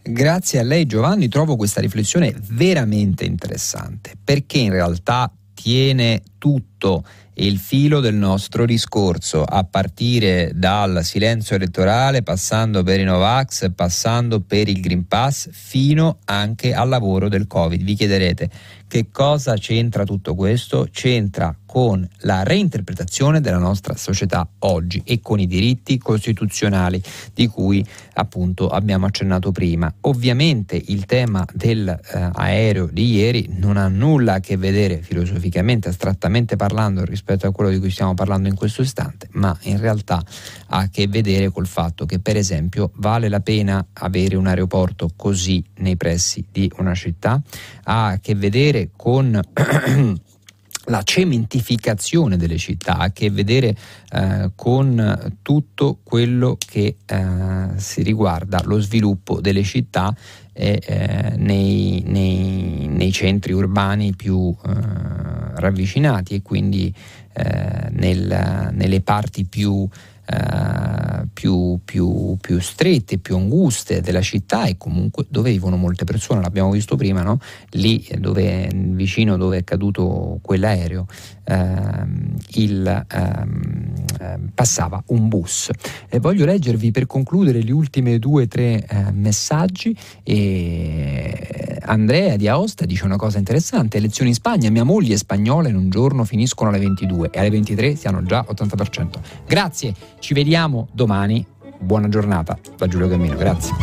Grazie a lei Giovanni, trovo questa riflessione veramente interessante perché in realtà tiene tutto il filo del nostro discorso, a partire dal silenzio elettorale, passando per i Novax, passando per il Green Pass, fino anche al lavoro del Covid. Vi chiederete che cosa c'entra tutto questo? C'entra con la reinterpretazione della nostra società oggi e con i diritti costituzionali di cui appunto abbiamo accennato prima. Ovviamente il tema dell'aereo eh, di ieri non ha nulla a che vedere filosoficamente, astrattamente parlando rispetto a quello di cui stiamo parlando in questo istante, ma in realtà ha a che vedere col fatto che per esempio vale la pena avere un aeroporto così nei pressi di una città, ha a che vedere con la cementificazione delle città ha a che vedere eh, con tutto quello che eh, si riguarda lo sviluppo delle città eh, nei, nei, nei, centri urbani più eh, ravvicinati e quindi eh, nel, nelle parti più Uh, più, più, più, strette, più anguste della città e comunque dove vivono molte persone, l'abbiamo visto prima, no? lì dove, vicino dove è caduto quell'aereo uh, il, uh, passava un bus. E voglio leggervi per concludere gli ultimi due o tre eh, messaggi. E Andrea di Aosta dice una cosa interessante, elezioni in Spagna, mia moglie è spagnola in un giorno finiscono alle 22 e alle 23 siano già 80%. Grazie, ci vediamo domani. Buona giornata da Giulio Gammino, grazie.